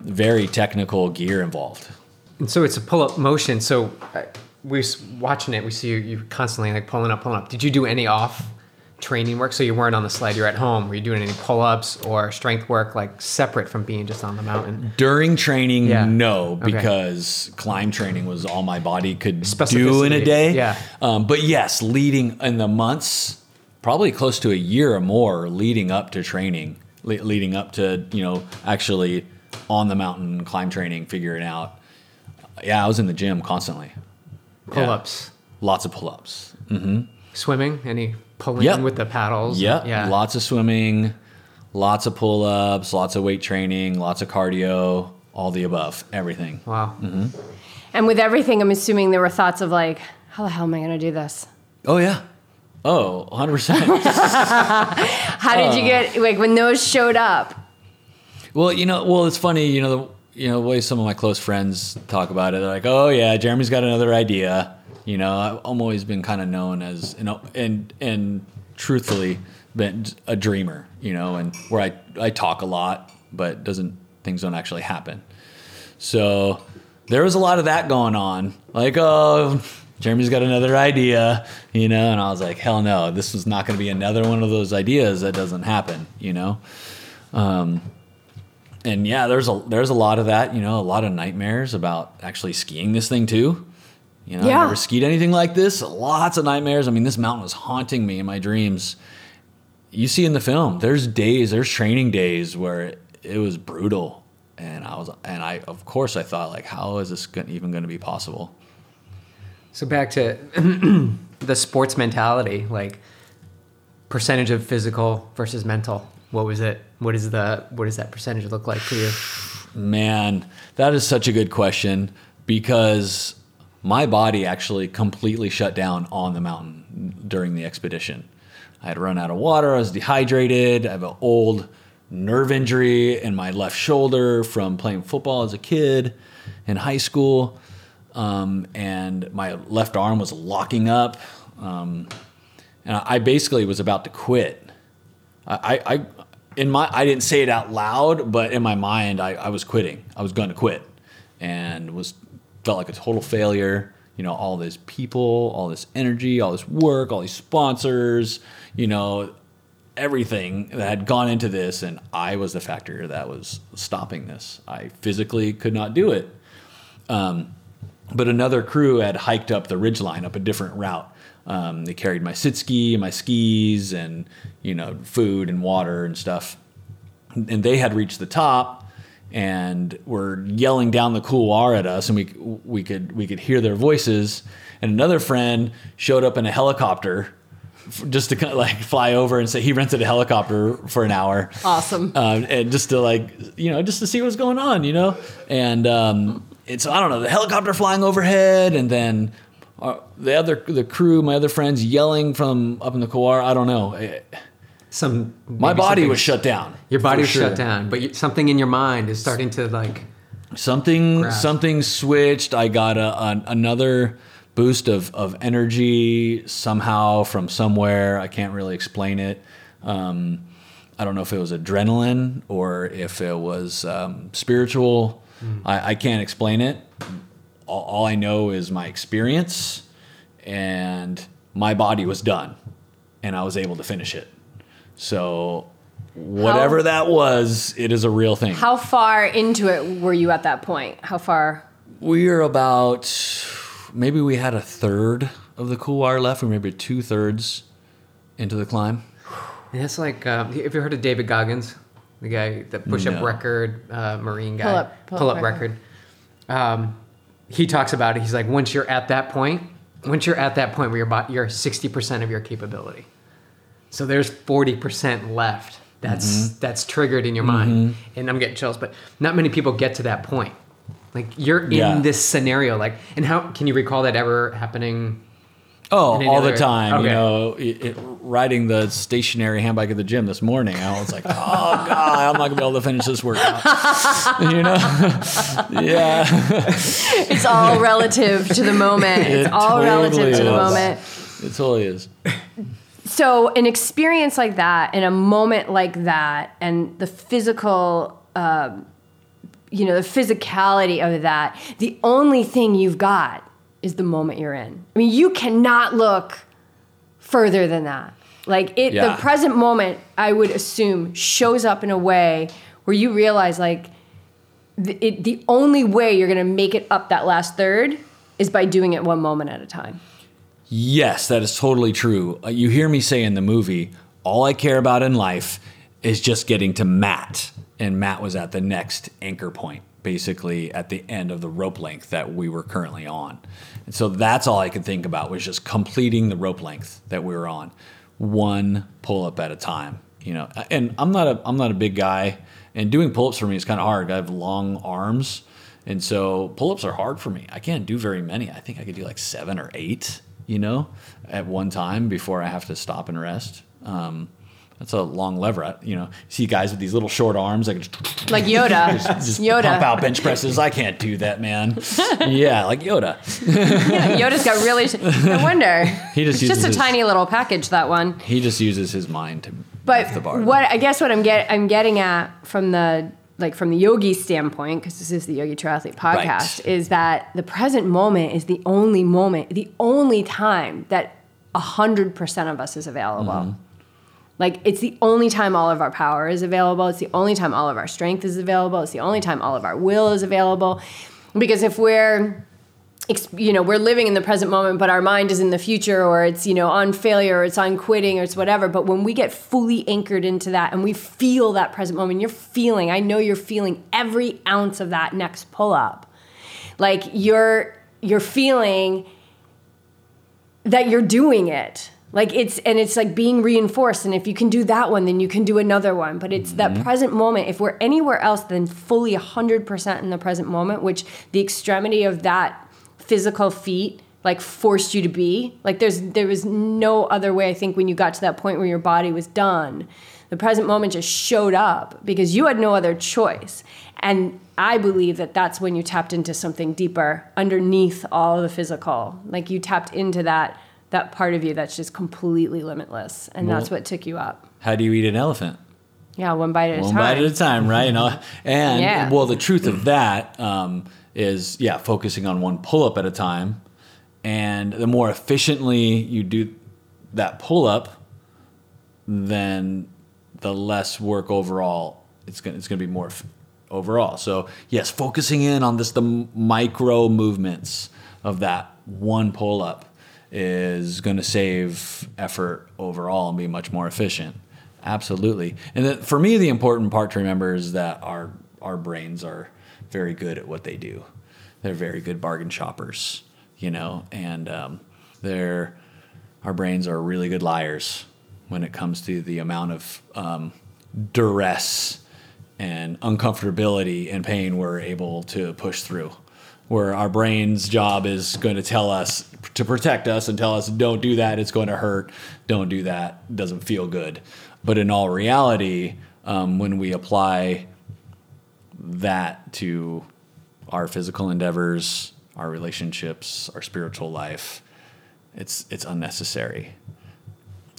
very technical gear involved. And so it's a pull up motion. So uh, we are watching it, we see you, you constantly like pulling up, pulling up. Did you do any off training work? So you weren't on the sled, you're at home. Were you doing any pull ups or strength work like separate from being just on the mountain? During training, Yeah. no, Okay. because climb training was all my body could do in a day. yeah. Um, but yes, leading in the months, probably close to a year or more leading up to training, le- leading up to, you know, actually on the mountain climb training, figuring out. Yeah, I was in the gym constantly. Pull ups, Lots of pull ups. swimming, any pulling Yep. with the paddles? Yep. Yeah. Lots of swimming, lots of pull ups, lots of weight training, lots of cardio, all the above, everything. Wow. Mm-hmm. And with everything, I'm assuming there were thoughts of like, how the hell am I going to do this? Oh, yeah. Oh, 100%. <laughs> How did you uh. get like when those showed up? well, you know, well, it's funny, you know, the, you know, the way some of my close friends talk about it. They're like, oh, yeah, Jeremy's got another idea. You know, I've always been kind of known as, you know, and, and truthfully, been a dreamer, you know, and where I, I talk a lot, but doesn't, things don't actually happen. So there was a lot of that going on. Like, oh, Jeremy's got another idea, you know, and I was like, hell no, this was not going to be another one of those ideas that doesn't happen, you know. Um, and yeah, there's a there's a lot of that, you know, a lot of nightmares about actually skiing this thing too. You know, Yeah. I never skied anything like this. Lots of nightmares. I mean, this mountain was haunting me in my dreams. You see in the film, there's days, there's training days where it, it was brutal, and I was, and I, of course, I thought like, how is this even going to be possible? So back to <clears throat> the sports mentality, like percentage of physical versus mental. What was it? What is the what does that percentage look like for you? Man, that is such a good question because my body actually completely shut down on the mountain during the expedition. I had run out of water, I was dehydrated, I have an old nerve injury in my left shoulder from playing football as a kid in high school. Um, and my left arm was locking up. Um, and I basically was about to quit. I, I, in my, I didn't say it out loud, but in my mind, I, I was quitting. I was going to quit, and was felt like a total failure. You know, all these people, all this energy, all this work, all these sponsors. You know, everything that had gone into this, and I was the factor that was stopping this. I physically could not do it. Um, but another crew had hiked up the ridgeline up a different route. Um, they carried my sit ski, my skis, and you know food and water and stuff. And they had reached the top and were yelling down the couloir at us, and we we could we could hear their voices. And another friend showed up in a helicopter just to kind of like fly over and say he rented a helicopter for an hour Awesome. um, and just to like you know just to see what's going on you know and um, it's I don't know the helicopter flying overhead and then uh, the other the crew my other friends yelling from up in the couloir I don't know Eh, Some my body was shut down Your body was sure. shut down, but you, something in your mind is starting to like. something Grasp. something switched I got a, an another boost of, of energy somehow from somewhere I can't really explain it um, I don't know if it was adrenaline or if it was um, spiritual I, I can't explain it all, all I know is my experience and my body was done and I was able to finish it so whatever How- that was it is a real thing How far into it were you at that point? How far? We're about maybe we had a third of the couloir left, or maybe two thirds into the climb. And it's like, uh, have you heard of David Goggins, the guy, the push-up No. record uh, Marine guy, Pull-up- pull-up pull-up record. record. Um, he talks about it. He's like, once you're at that point, once you're at that point where you're about, you're sixty percent of your capability. So there's forty percent left. That's Mm-hmm. that's triggered in your mind, and I'm getting chills. But not many people get to that point. Like you're in Yeah. this scenario. Like, and how can you recall that ever happening? Oh, And any all the other- time. You know, it, it, riding the stationary handbike at the gym this morning, I was like, <laughs> "Oh God, I'm not gonna be able to finish this workout." <laughs> you know? <laughs> yeah. It's all relative to the moment. It's It all relative totally to the moment. It totally is. So, an experience like that, in a moment like that, and the physical, um, you know, the physicality of that, the only thing you've got is the moment you're in. I mean, you cannot look further than that. Like it, Yeah. the present moment, I would assume, shows up in a way where you realize like the, it, the only way you're gonna make it up that last third is by doing it one moment at a time. Yes, that is totally true. Uh, you hear me say in the movie, all I care about in life is just getting to Matt. And Matt was at the next anchor point, basically at the end of the rope length that we were currently on. And so that's all I could think about was just completing the rope length that we were on, one pull up at a time. You know, and I'm not a I'm not a big guy, and doing pull ups for me is kind of hard. I have long arms, and so pull ups are hard for me. I can't do very many. I think I could do like seven or eight, you know, at one time before I have to stop and rest. Um, that's a long lever. You know, see guys with these little short arms. Just, <laughs> Like Yoda. <laughs> just Yoda. pump out bench presses. I can't do that, man. <laughs> yeah, like Yoda. Yeah, Yoda's got really. No wonder. He just it's just a his- tiny little package. That one. He just uses his mind to But lift the bar. what I guess what I'm get I'm getting at from the like from the yogi standpoint, because this is the Yogi Triathlete podcast, Right. is that the present moment is the only moment, the only time that hundred percent of us is available. Mm-hmm. Like it's the only time all of our power is available. It's the only time all of our strength is available. It's the only time all of our will is available. Because if we're you know we're living in the present moment but our mind is in the future or it's you know on failure or it's on quitting or it's whatever. But when we get fully anchored into that and we feel that present moment you're feeling i know you're feeling every ounce of that next pull up like you're you're feeling that you're doing it. Like it's and it's like being reinforced. And if you can do that one then you can do another one. But it's that mm-hmm. present moment. If we're anywhere else than fully 100% in the present moment which the extremity of that physical feat like forced you to be like there's there was no other way i think when you got to that point where your body was done the present moment just showed up because you had no other choice and i believe that that's when you tapped into something deeper underneath all the physical like you tapped into that that part of you that's just completely limitless and that's what took you up How do you eat an elephant? yeah one bite at a time One bite at a time, right? And, all- <laughs> and Yeah. well, the truth of that um, is, yeah, focusing on one pull up at a time. And the more efficiently you do that pull up, then the less work overall. It's gonna it's gonna be more f- overall. So yes, focusing in on this the micro movements of that one pull up is going to save effort overall and be much more efficient. Absolutely. And for me, the important part to remember is that our our brains are very good at what they do. They're very good bargain shoppers, you know, and um, they're our brains are really good liars when it comes to the amount of um, duress and uncomfortability and pain we're able to push through. Where our brain's job is going to tell us to protect us and tell us, don't do that, it's going to hurt, don't do that, doesn't feel good. But in all reality, um, when we apply that to our physical endeavors, our relationships, our spiritual life, it's it's unnecessary.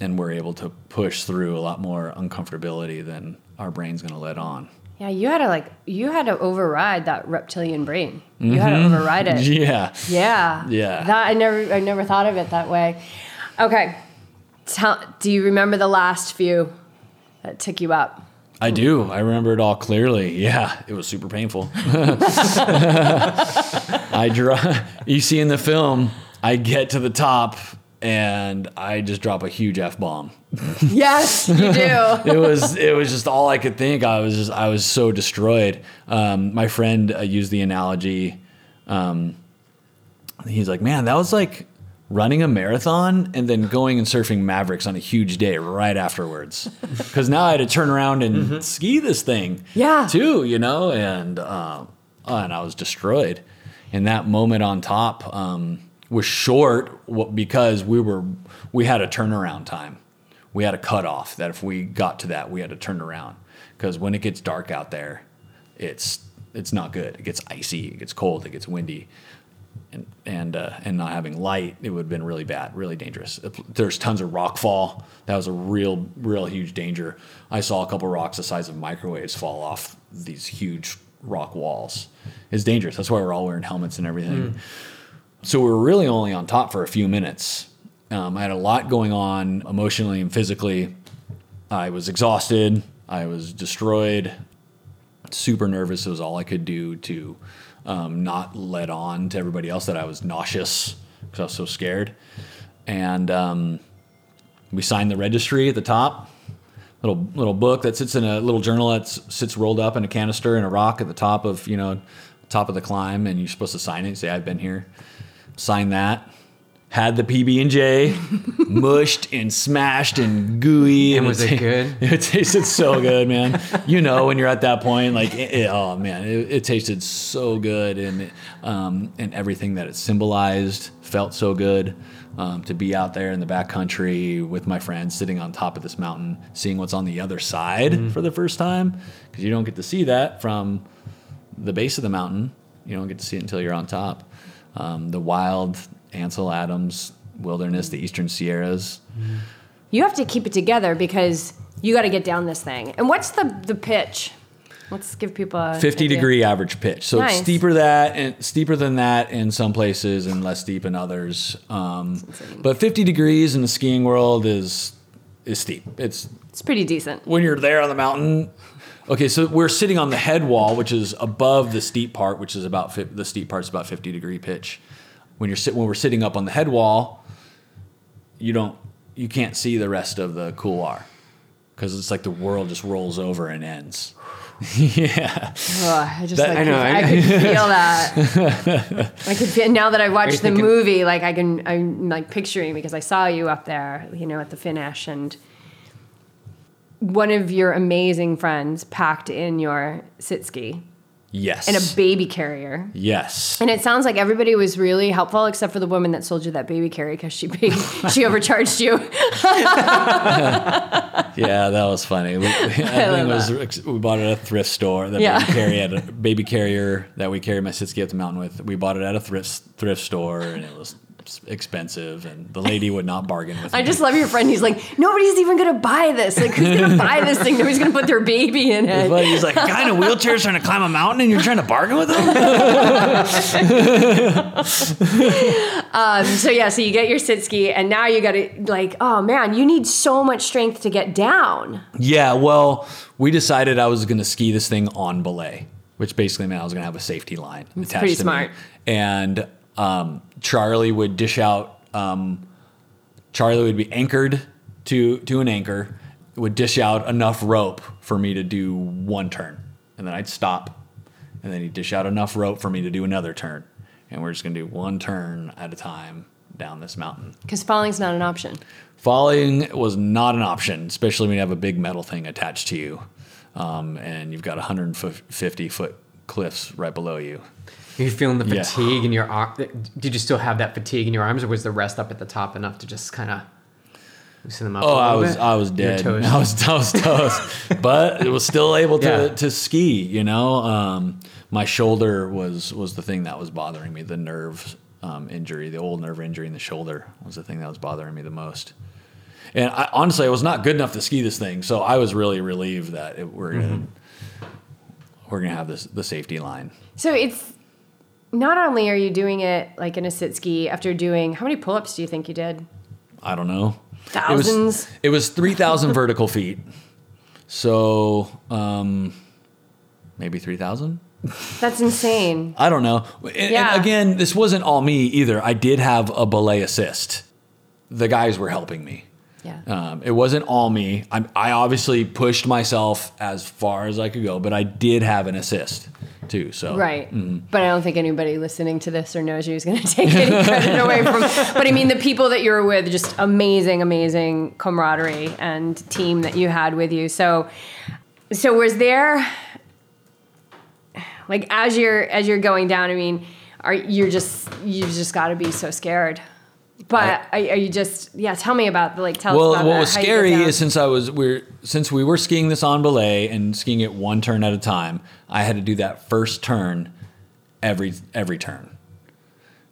And we're able to push through a lot more uncomfortability than our brain's going to let on. yeah you had to like you had to override that reptilian brain you had to mm-hmm. override it <laughs> Yeah. Yeah. Yeah. That I never I never thought of it that way. Okay. Tell do you remember the last few that took you up? I do. I remember it all clearly. Yeah, it was super painful. <laughs> I draw. <laughs> You see in the film, I get to the top and I just drop a huge f bomb. Yes, you do. <laughs> it was it was just all I could think. I was just I was so destroyed. Um, my friend uh, used the analogy. Um, he's like, "Man, that was like running a marathon and then going and surfing Mavericks on a huge day right afterwards." <laughs> Because now I had to turn around and ski this thing, Yeah. too. You know, and uh, and I was destroyed. And that moment on top um, was short because we were we had a turnaround time we had a cutoff that if we got to that, we had to turn around because when it gets dark out there, it's it's not good. It gets icy, it gets cold, it gets windy, and and uh, and not having light, it would have been really bad, really dangerous. There's tons of rock fall. That was a real, real huge danger. I saw a couple rocks the size of microwaves fall off these huge rock walls. It's dangerous. That's why we're all wearing helmets and everything. So we were really only on top for a few minutes Um, I had a lot going on emotionally and physically. I was exhausted. I was destroyed. Super nervous. It was all I could do to um, not let on to everybody else that I was nauseous because I was so scared. And um, we signed the registry at the top. Little little book that sits in a little journal that sits rolled up in a canister in a rock at the top of you know top of the climb, and you're supposed to sign it. Say I've been here. Sign that had the PB and J, <laughs> mushed and smashed and gooey. And was it good? <laughs> It tasted so good, man. You know when you're at that point, like, it, it- oh man, it, it tasted so good, and um, and everything that it symbolized felt so good. Um, to be out there in the backcountry with my friends, sitting on top of this mountain, seeing what's on the other side for the first time, because you don't get to see that from the base of the mountain. You don't get to see it until you're on top. Um, the wild Ansel Adams wilderness, the Eastern Sierras. You have to keep it together because you got to get down this thing. And what's the the pitch? Let's give people a 50 idea. degree average pitch. So it's Nice. steeper that and steeper than that in some places and less steep in others. Um, but 50 degrees in the skiing world is is steep. It's It's pretty decent. when you're there on the mountain. Okay, so we're sitting on the head wall, which is above the steep part, which is about fif- the steep part's about 50 degree pitch. When you're sit when we're sitting up on the head wall, you don't you can't see the rest of the couloir because it's like the world just rolls over and ends. <laughs> yeah. Ugh, I just That- like, I know, I, I- could feel that. <laughs> I could feel now that I watched the thinking- movie. Like I can, I'm like picturing because I saw you up there, you know, at the finish, and one of your amazing friends packed in your sit ski Yes. And a baby carrier. yes. And it sounds like everybody was really helpful, except for the woman that sold you that baby carrier because she paid, <laughs> she overcharged you. <laughs> Yeah, that was funny. We, <laughs> I think it was we bought it at a thrift store. The Yeah. baby carrier, at a baby carrier that we carried my sitski up the mountain with. We bought it at a thrift thrift store, and it was expensive. And the lady would not bargain with <laughs> I me. just love your friend. He's like, nobody's even gonna buy this. Like, who's gonna buy this thing? Nobody's gonna put their baby in it. But he's like, a guy in a wheelchair is trying to climb a mountain, and you're trying to bargain with him. <laughs> Um, so yeah, so you get your sit ski, and now you got to like, oh man, you need so much strength to get down. yeah, well, we decided I was going to ski this thing on belay, which basically meant I was going to have a safety line attached pretty to smart. me. And um, Charlie would dish out. Um, Charlie would be anchored to to an anchor, would dish out enough rope for me to do one turn, and then I'd stop, and then he'd dish out enough rope for me to do another turn, and we're just going to do one turn at a time down this mountain. Because falling's not an option. Falling was not an option, especially when you have a big metal thing attached to you, um, and you've got 150 foot cliffs right below you. You're feeling the Yeah. fatigue in your arm. Did you still have that fatigue in your arms, or was the rest up at the top enough to just kind of loosen them up? Oh, a I was bit? I was You're dead. <laughs> I was I was toast, <laughs> but it was still able to, Yeah. to ski. You know, um, my shoulder was was the thing that was bothering me. The nerve um, injury, the old nerve injury in the shoulder, was the thing that was bothering me the most. And I, honestly, I was not good enough to ski this thing, so I was really relieved that it, we're gonna we're gonna have this the safety line. So it's not only are you doing it like in a sit ski after doing how many pull-ups do you think you did? I don't know. Thousands. It was, was 3,000 vertical feet. So, um, maybe 3,000? That's insane. I don't know. And, and Yeah. again, this wasn't all me either. I did have a belay assist. The guys were helping me. Yeah. Um, it wasn't all me. I, I obviously pushed myself as far as I could go, but I did have an assist too. So Right. But I don't think anybody listening to this or knows you is going <laughs> to take any credit away from. <laughs> But I mean, the people that you were with, just amazing, amazing camaraderie and team that you had with you. So, so was there, like, as you're as you're going down? I mean, are you're just you've just got to be so scared. But are, are you just yeah? Tell me about the like tell Well, us about what that, was how you get scary is since I was we're since we were skiing this on belay and skiing it one turn at a time, I had to do that first turn every every turn.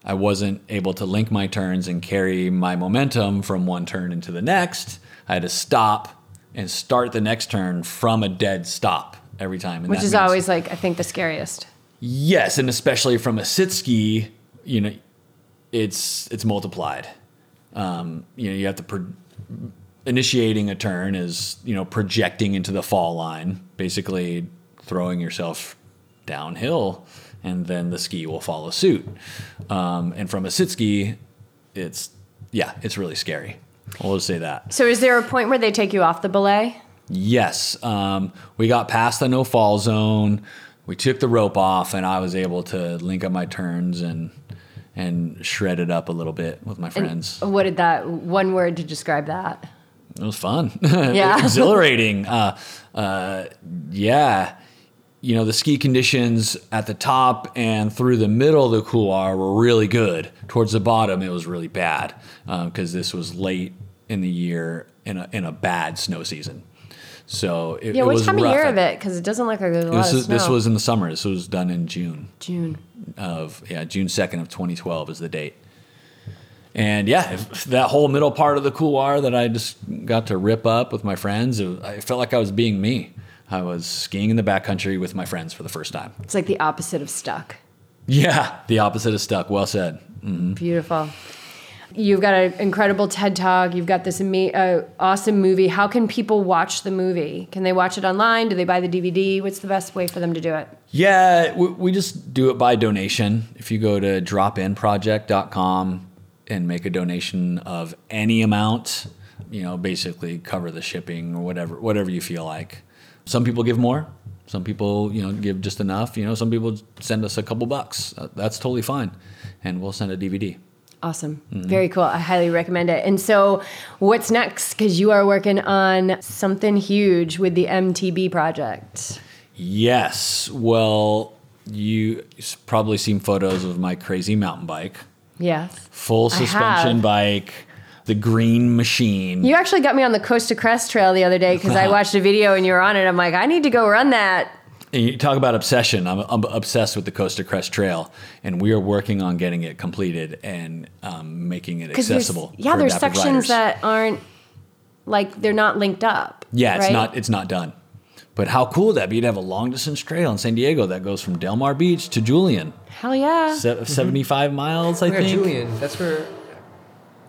I wasn't able to link my turns and carry my momentum from one turn into the next. I had to stop and start the next turn from a dead stop every time. And which is means- always like I think the scariest. Yes, and especially from a sit ski, you know, it's it's multiplied. um, you know, you have to pro- initiating a turn is you know projecting into the fall line, basically throwing yourself downhill, and then the ski will follow suit. Um, and from a sit ski, it's yeah, it's really scary. I'll just say that. So is there a point where they take you off the belay? Yes, um, we got past the no fall zone. We took the rope off, and I was able to link up my turns and and shred it up a little bit with my friends. What did that one word to describe that? It was fun. <laughs> Yeah. <laughs> Exhilarating. Uh, uh, yeah. You know, the ski conditions at the top and through the middle of the couloir were really good. Towards the bottom, it was really bad because this was late in the year in a, in a bad snow season. So it, Yeah, it what was time of year of it? Because it doesn't look like there's a lot This, of snow. this was in the summer. This was done in June June. Of yeah June second of 2012 is the date. And yeah, that whole middle part of the couloir that I just got to rip up with my friends, it, I felt like I was being me. I was skiing in the backcountry with my friends for the first time. It's like the opposite of stuck. Yeah, the opposite of stuck. Well said. Mm-hmm. Beautiful. You've got an incredible TED Talk. You've got this ama- uh, awesome movie. How can people watch the movie? Can they watch it online? Do they buy the DVD? What's the best way for them to do it? Yeah, we, we just do it by donation. If you go to dropinproject.com and make a donation of any amount, you know, basically cover the shipping or whatever whatever you feel like. Some people give more. Some people, you know, give just enough. You know, some people send us a couple bucks. Uh, That's totally fine, and we'll send a DVD. Awesome. Mm-hmm. Very cool. I highly recommend it. And so, what's next? Because you are working on something huge with the MTB project. Yes. Well, you probably seen photos of my crazy mountain bike, Yes. full suspension bike, the green machine. You actually got me on the Coast to Crest Trail the other day because I <laughs> watched a video and you were on it. I'm like, I need to go run that. And you talk about obsession. I'm, I'm obsessed with the Coast to Crest Trail, and we are working on getting it completed and um, making it Because accessible. yeah, for there's adaptive sections riders. that aren't like they're not linked up. yeah, it's right? not it's not done. But how cool would that be to have a long distance trail in San Diego that goes from Del Mar Beach to Julian, Hell yeah. Se- 75 miles, I Where think. Julian? That's where.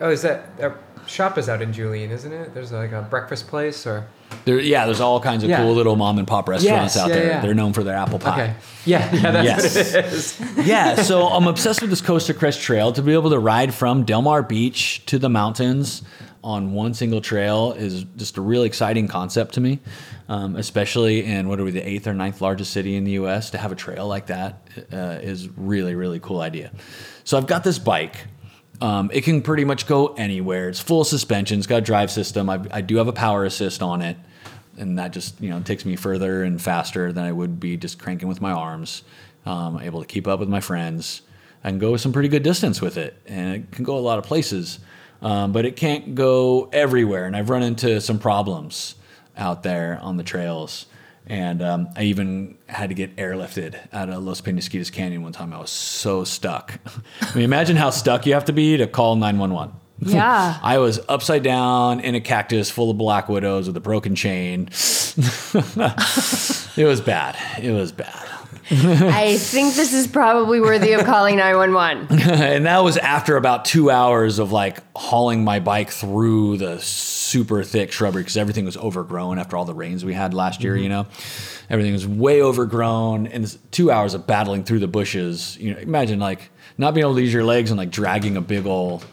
Oh, is that our shop is out in Julian, isn't it? There's like a breakfast place or. There, yeah, there's all kinds of Yeah. cool little mom and pop restaurants Yes, out yeah, there. yeah. They're known for their apple pie. Okay. Yeah, <laughs> yeah, that's Yes. what it is. <laughs> yeah, so I'm obsessed with this Coast to Crest trail. To be able to ride from Del Mar Beach to the mountains on one single trail is just a really exciting concept to me, um, especially in what are we, the eighth or ninth largest city in the U.S. To have a trail like that uh, is really, really cool idea. So I've got this bike. Um, it can pretty much go anywhere. It's full suspension. It's got a drive system. I, I do have a power assist on it and that just you know takes me further and faster than I would be just cranking with my arms. Um, able to keep up with my friends. I can go some pretty good distance with it, and it can go a lot of places, um, but it can't go everywhere. And I've run into some problems out there on the trails. And um, I even had to get airlifted out of Los Peñasquitos Canyon one time. I was so stuck. <laughs> I mean, imagine how stuck you have to be to call 911. Yeah. <laughs> I was upside down in a cactus full of black widows with a broken chain. <laughs> it was bad. It was bad. <laughs> I think this is probably worthy of calling 911. <laughs> and that was after about two hours of like hauling my bike through the super thick shrubbery because everything was overgrown after all the rains we had last year, you mm-hmm. know? Everything was way overgrown. And two hours of battling through the bushes. You know, imagine like not being able to use your legs and like dragging a big old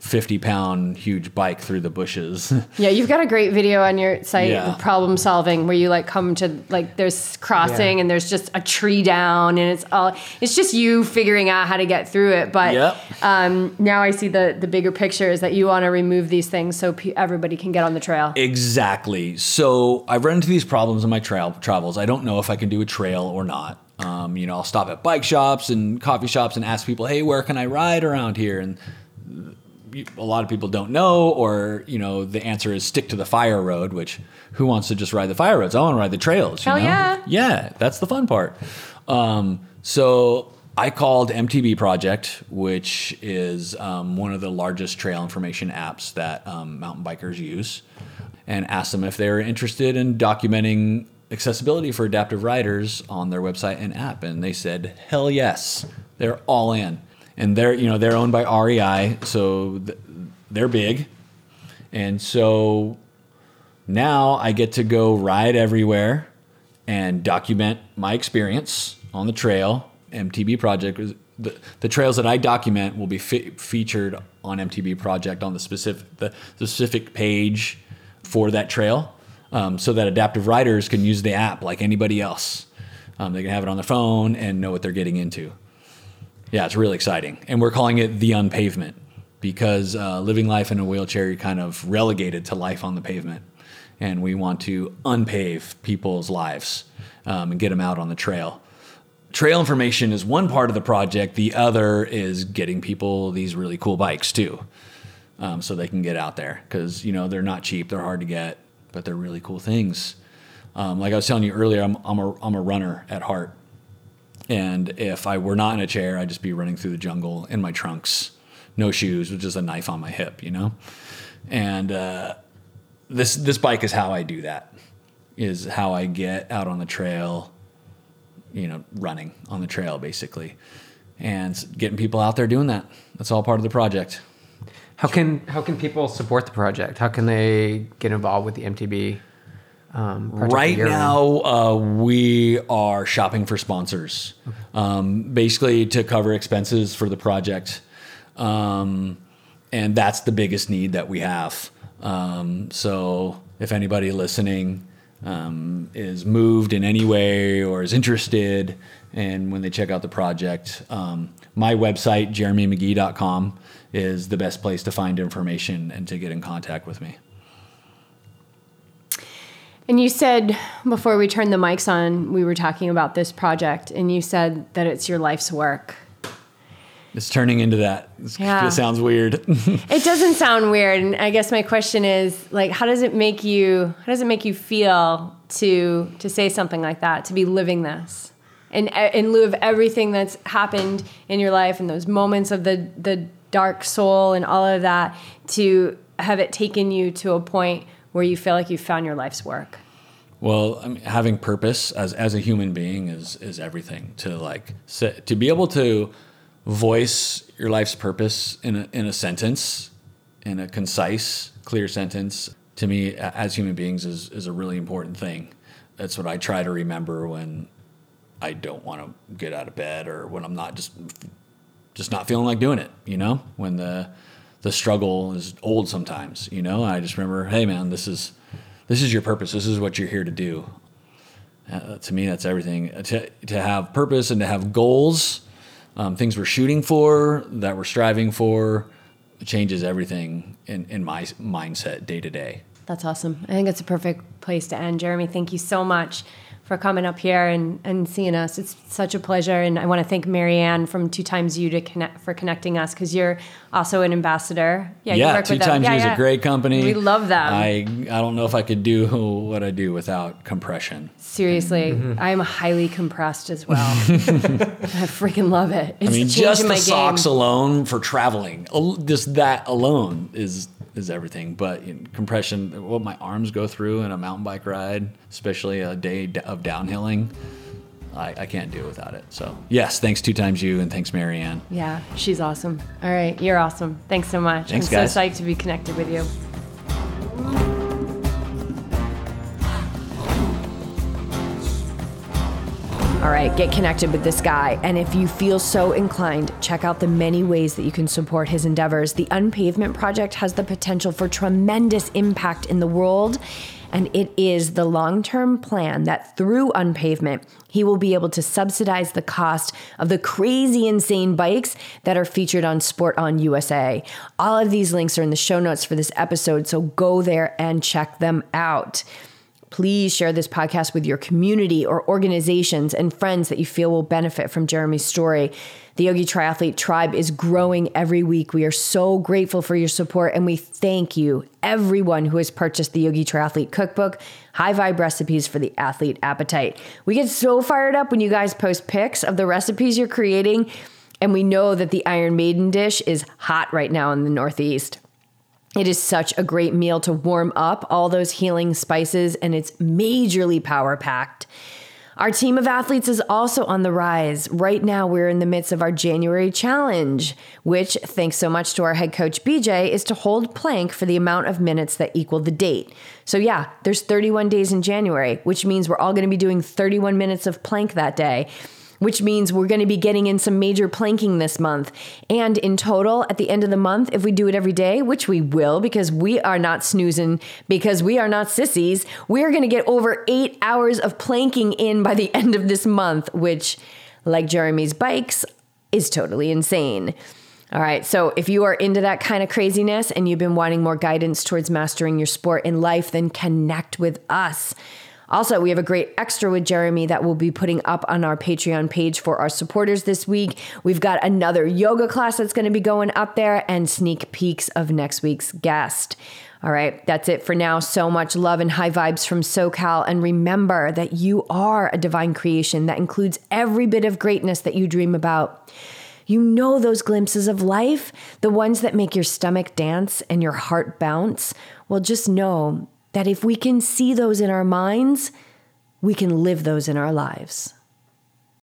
50 pound huge bike through the bushes. <laughs> Yeah, you've got a great video on your site, Yeah. problem solving, where you like come to like there's crossing Yeah. and there's just a tree down and it's all it's just you figuring out how to get through it. But Yep. um, now I see the the bigger picture is that you want to remove these things so pe- everybody can get on the trail. Exactly. So I've run into these problems in my trail travels. I don't know if I can do a trail or not. Um, you know, I'll stop at bike shops and coffee shops and ask people, "Hey, where can I ride around here?" And you- a lot of people don't know, or you know, the answer is stick to the fire road. Which who wants to just ride the fire roads? I want to ride the trails. you Hell know? yeah. Yeah, that's the fun part. Um, so I called MTB Project, which is um, one of the largest trail information apps that um, mountain bikers use, and asked them if they were interested in documenting accessibility for adaptive riders on their website and app, and they said, "Hell yes, they're all in." And they're you know they're owned by REI, so th- they're big. And so now I get to go ride everywhere and document my experience on the trail. MTB Project the, the trails that I document will be fe- featured on MTB Project on the specific the, the specific page for that trail, um, so that adaptive riders can use the app like anybody else. Um, they can have it on their phone and know what they're getting into. Yeah, it's really exciting, and we're calling it the unpavement because uh, living life in a wheelchair, you're kind of relegated to life on the pavement, and we want to unpave people's lives um, and get them out on the trail. Trail information is one part of the project. The other is getting people these really cool bikes too, um, so they can get out there. Because you know they're not cheap, they're hard to get, but they're really cool things. Um, like I was telling you earlier, I'm I'm a I'm a runner at heart, and if I were not in a chair, I'd just be running through the jungle in my trunks, no shoes, with just a knife on my hip, you know, and uh, this this bike is how I do that. Is how I get out on the trail you know, running on the trail basically, and getting people out there doing that. That's all part of the project. How can how can people support the project? How can they get involved with the MTB? Um, right now, uh, we are shopping for sponsors, okay. um, basically to cover expenses for the project, um, and that's the biggest need that we have. Um, so, if anybody listening um, is moved in any way or is interested, and when they check out the project, um, my website, jeremymcghee.com, is the best place to find information and to get in contact with me. And you said before we turned the mics on, we were talking about this project, and you said that it's your life's work. It's turning into that. yeah. It sounds weird. <laughs> it doesn't sound weird, and I guess my question is like, how does it make you? How does it make you feel to to say something like that? To be living this, and in lieu of everything that's happened in your life and those moments of the the dark soul and all of that, to have it taken you to a point where you feel like you found your life's work. Well, I mean, having purpose as as a human being is is everything. To like to be able to voice your life's purpose in a, in a sentence, in a concise, clear sentence, to me, as human beings, is, is a really important thing. That's what I try to remember when I don't want to get out of bed or when I'm not just just not feeling like doing it. You know, when the the struggle is old sometimes. You know, I just remember, hey man, this is this is your purpose. This is what you're here to do. Uh, to me, that's everything. To to have purpose and to have goals um, things we're shooting for, that we're striving for, changes everything in, in my mindset day to day. That's awesome. I think it's a perfect place to end. Jeremy, thank you so much for coming up here and, and seeing us. It's such a pleasure. And I want to thank Marianne from 2XU to connect for connecting us because you're also an ambassador. Yeah, yeah 2XU is a great company. We love them. I, I don't know if I could do <laughs> what I do without compression. Seriously, mm-hmm. I am highly compressed as well. <laughs> I freaking love it. It's I mean, just the socks alone for traveling, just that alone is is everything. But compression, what my arms go through in a mountain bike ride, especially a day of downhilling, I, I can't do without it. So yes, thanks 2XU and thanks Marianne. Yeah, she's awesome. All right, you're awesome. Thanks so much. Thanks, I'm guys. so psyched to be connected with you. All right, get connected with this guy. And if you feel so inclined, check out the many ways that you can support his endeavors. The Unpavement Project has the potential for tremendous impact in the world. And it is the long term plan that through Unpavement, he will be able to subsidize the cost of the crazy, insane bikes that are featured on Sport on USA. All of these links are in the show notes for this episode, so go there and check them out. Please share this podcast with your community or organizations and friends that you feel will benefit from Jeremy's story. The Yogi Triathlete Tribe is growing every week. We are so grateful for your support and we thank you, everyone who has purchased the Yogi Triathlete Cookbook, high vibe recipes for the athlete appetite. We get so fired up when you guys post pics of the recipes you're creating, and we know that the Iron Maiden dish is hot right now in the Northeast. It is such a great meal to warm up all those healing spices, and it's majorly power packed. Our team of athletes is also on the rise. Right now, we're in the midst of our January challenge, which, thanks so much to our head coach BJ, is to hold plank for the amount of minutes that equal the date. So, yeah, there's 31 days in January, which means we're all going to be doing 31 minutes of plank that day which means we're going to be getting in some major planking this month. And in total, at the end of the month, if we do it every day, which we will because we are not snoozing, because we are not sissies, we're going to get over eight hours of planking in by the <laughs> end of this month, which, like Jeremy's bikes, is totally insane. All right, so if you are into that kind of craziness and you've been wanting more guidance towards mastering your sport in life, then connect with us. Also, we have a great extra with Jeremy that we'll be putting up on our Patreon page for our supporters this week. We've got another yoga class that's going to be going up there and sneak peeks of next week's guest. All right, that's it for now. So much love and high vibes from SoCal. And remember that you are a divine creation that includes every bit of greatness that you dream about. You know those glimpses of life, the ones that make your stomach dance and your heart bounce? Well, just know that if we can see those in our minds, we can live those in our lives.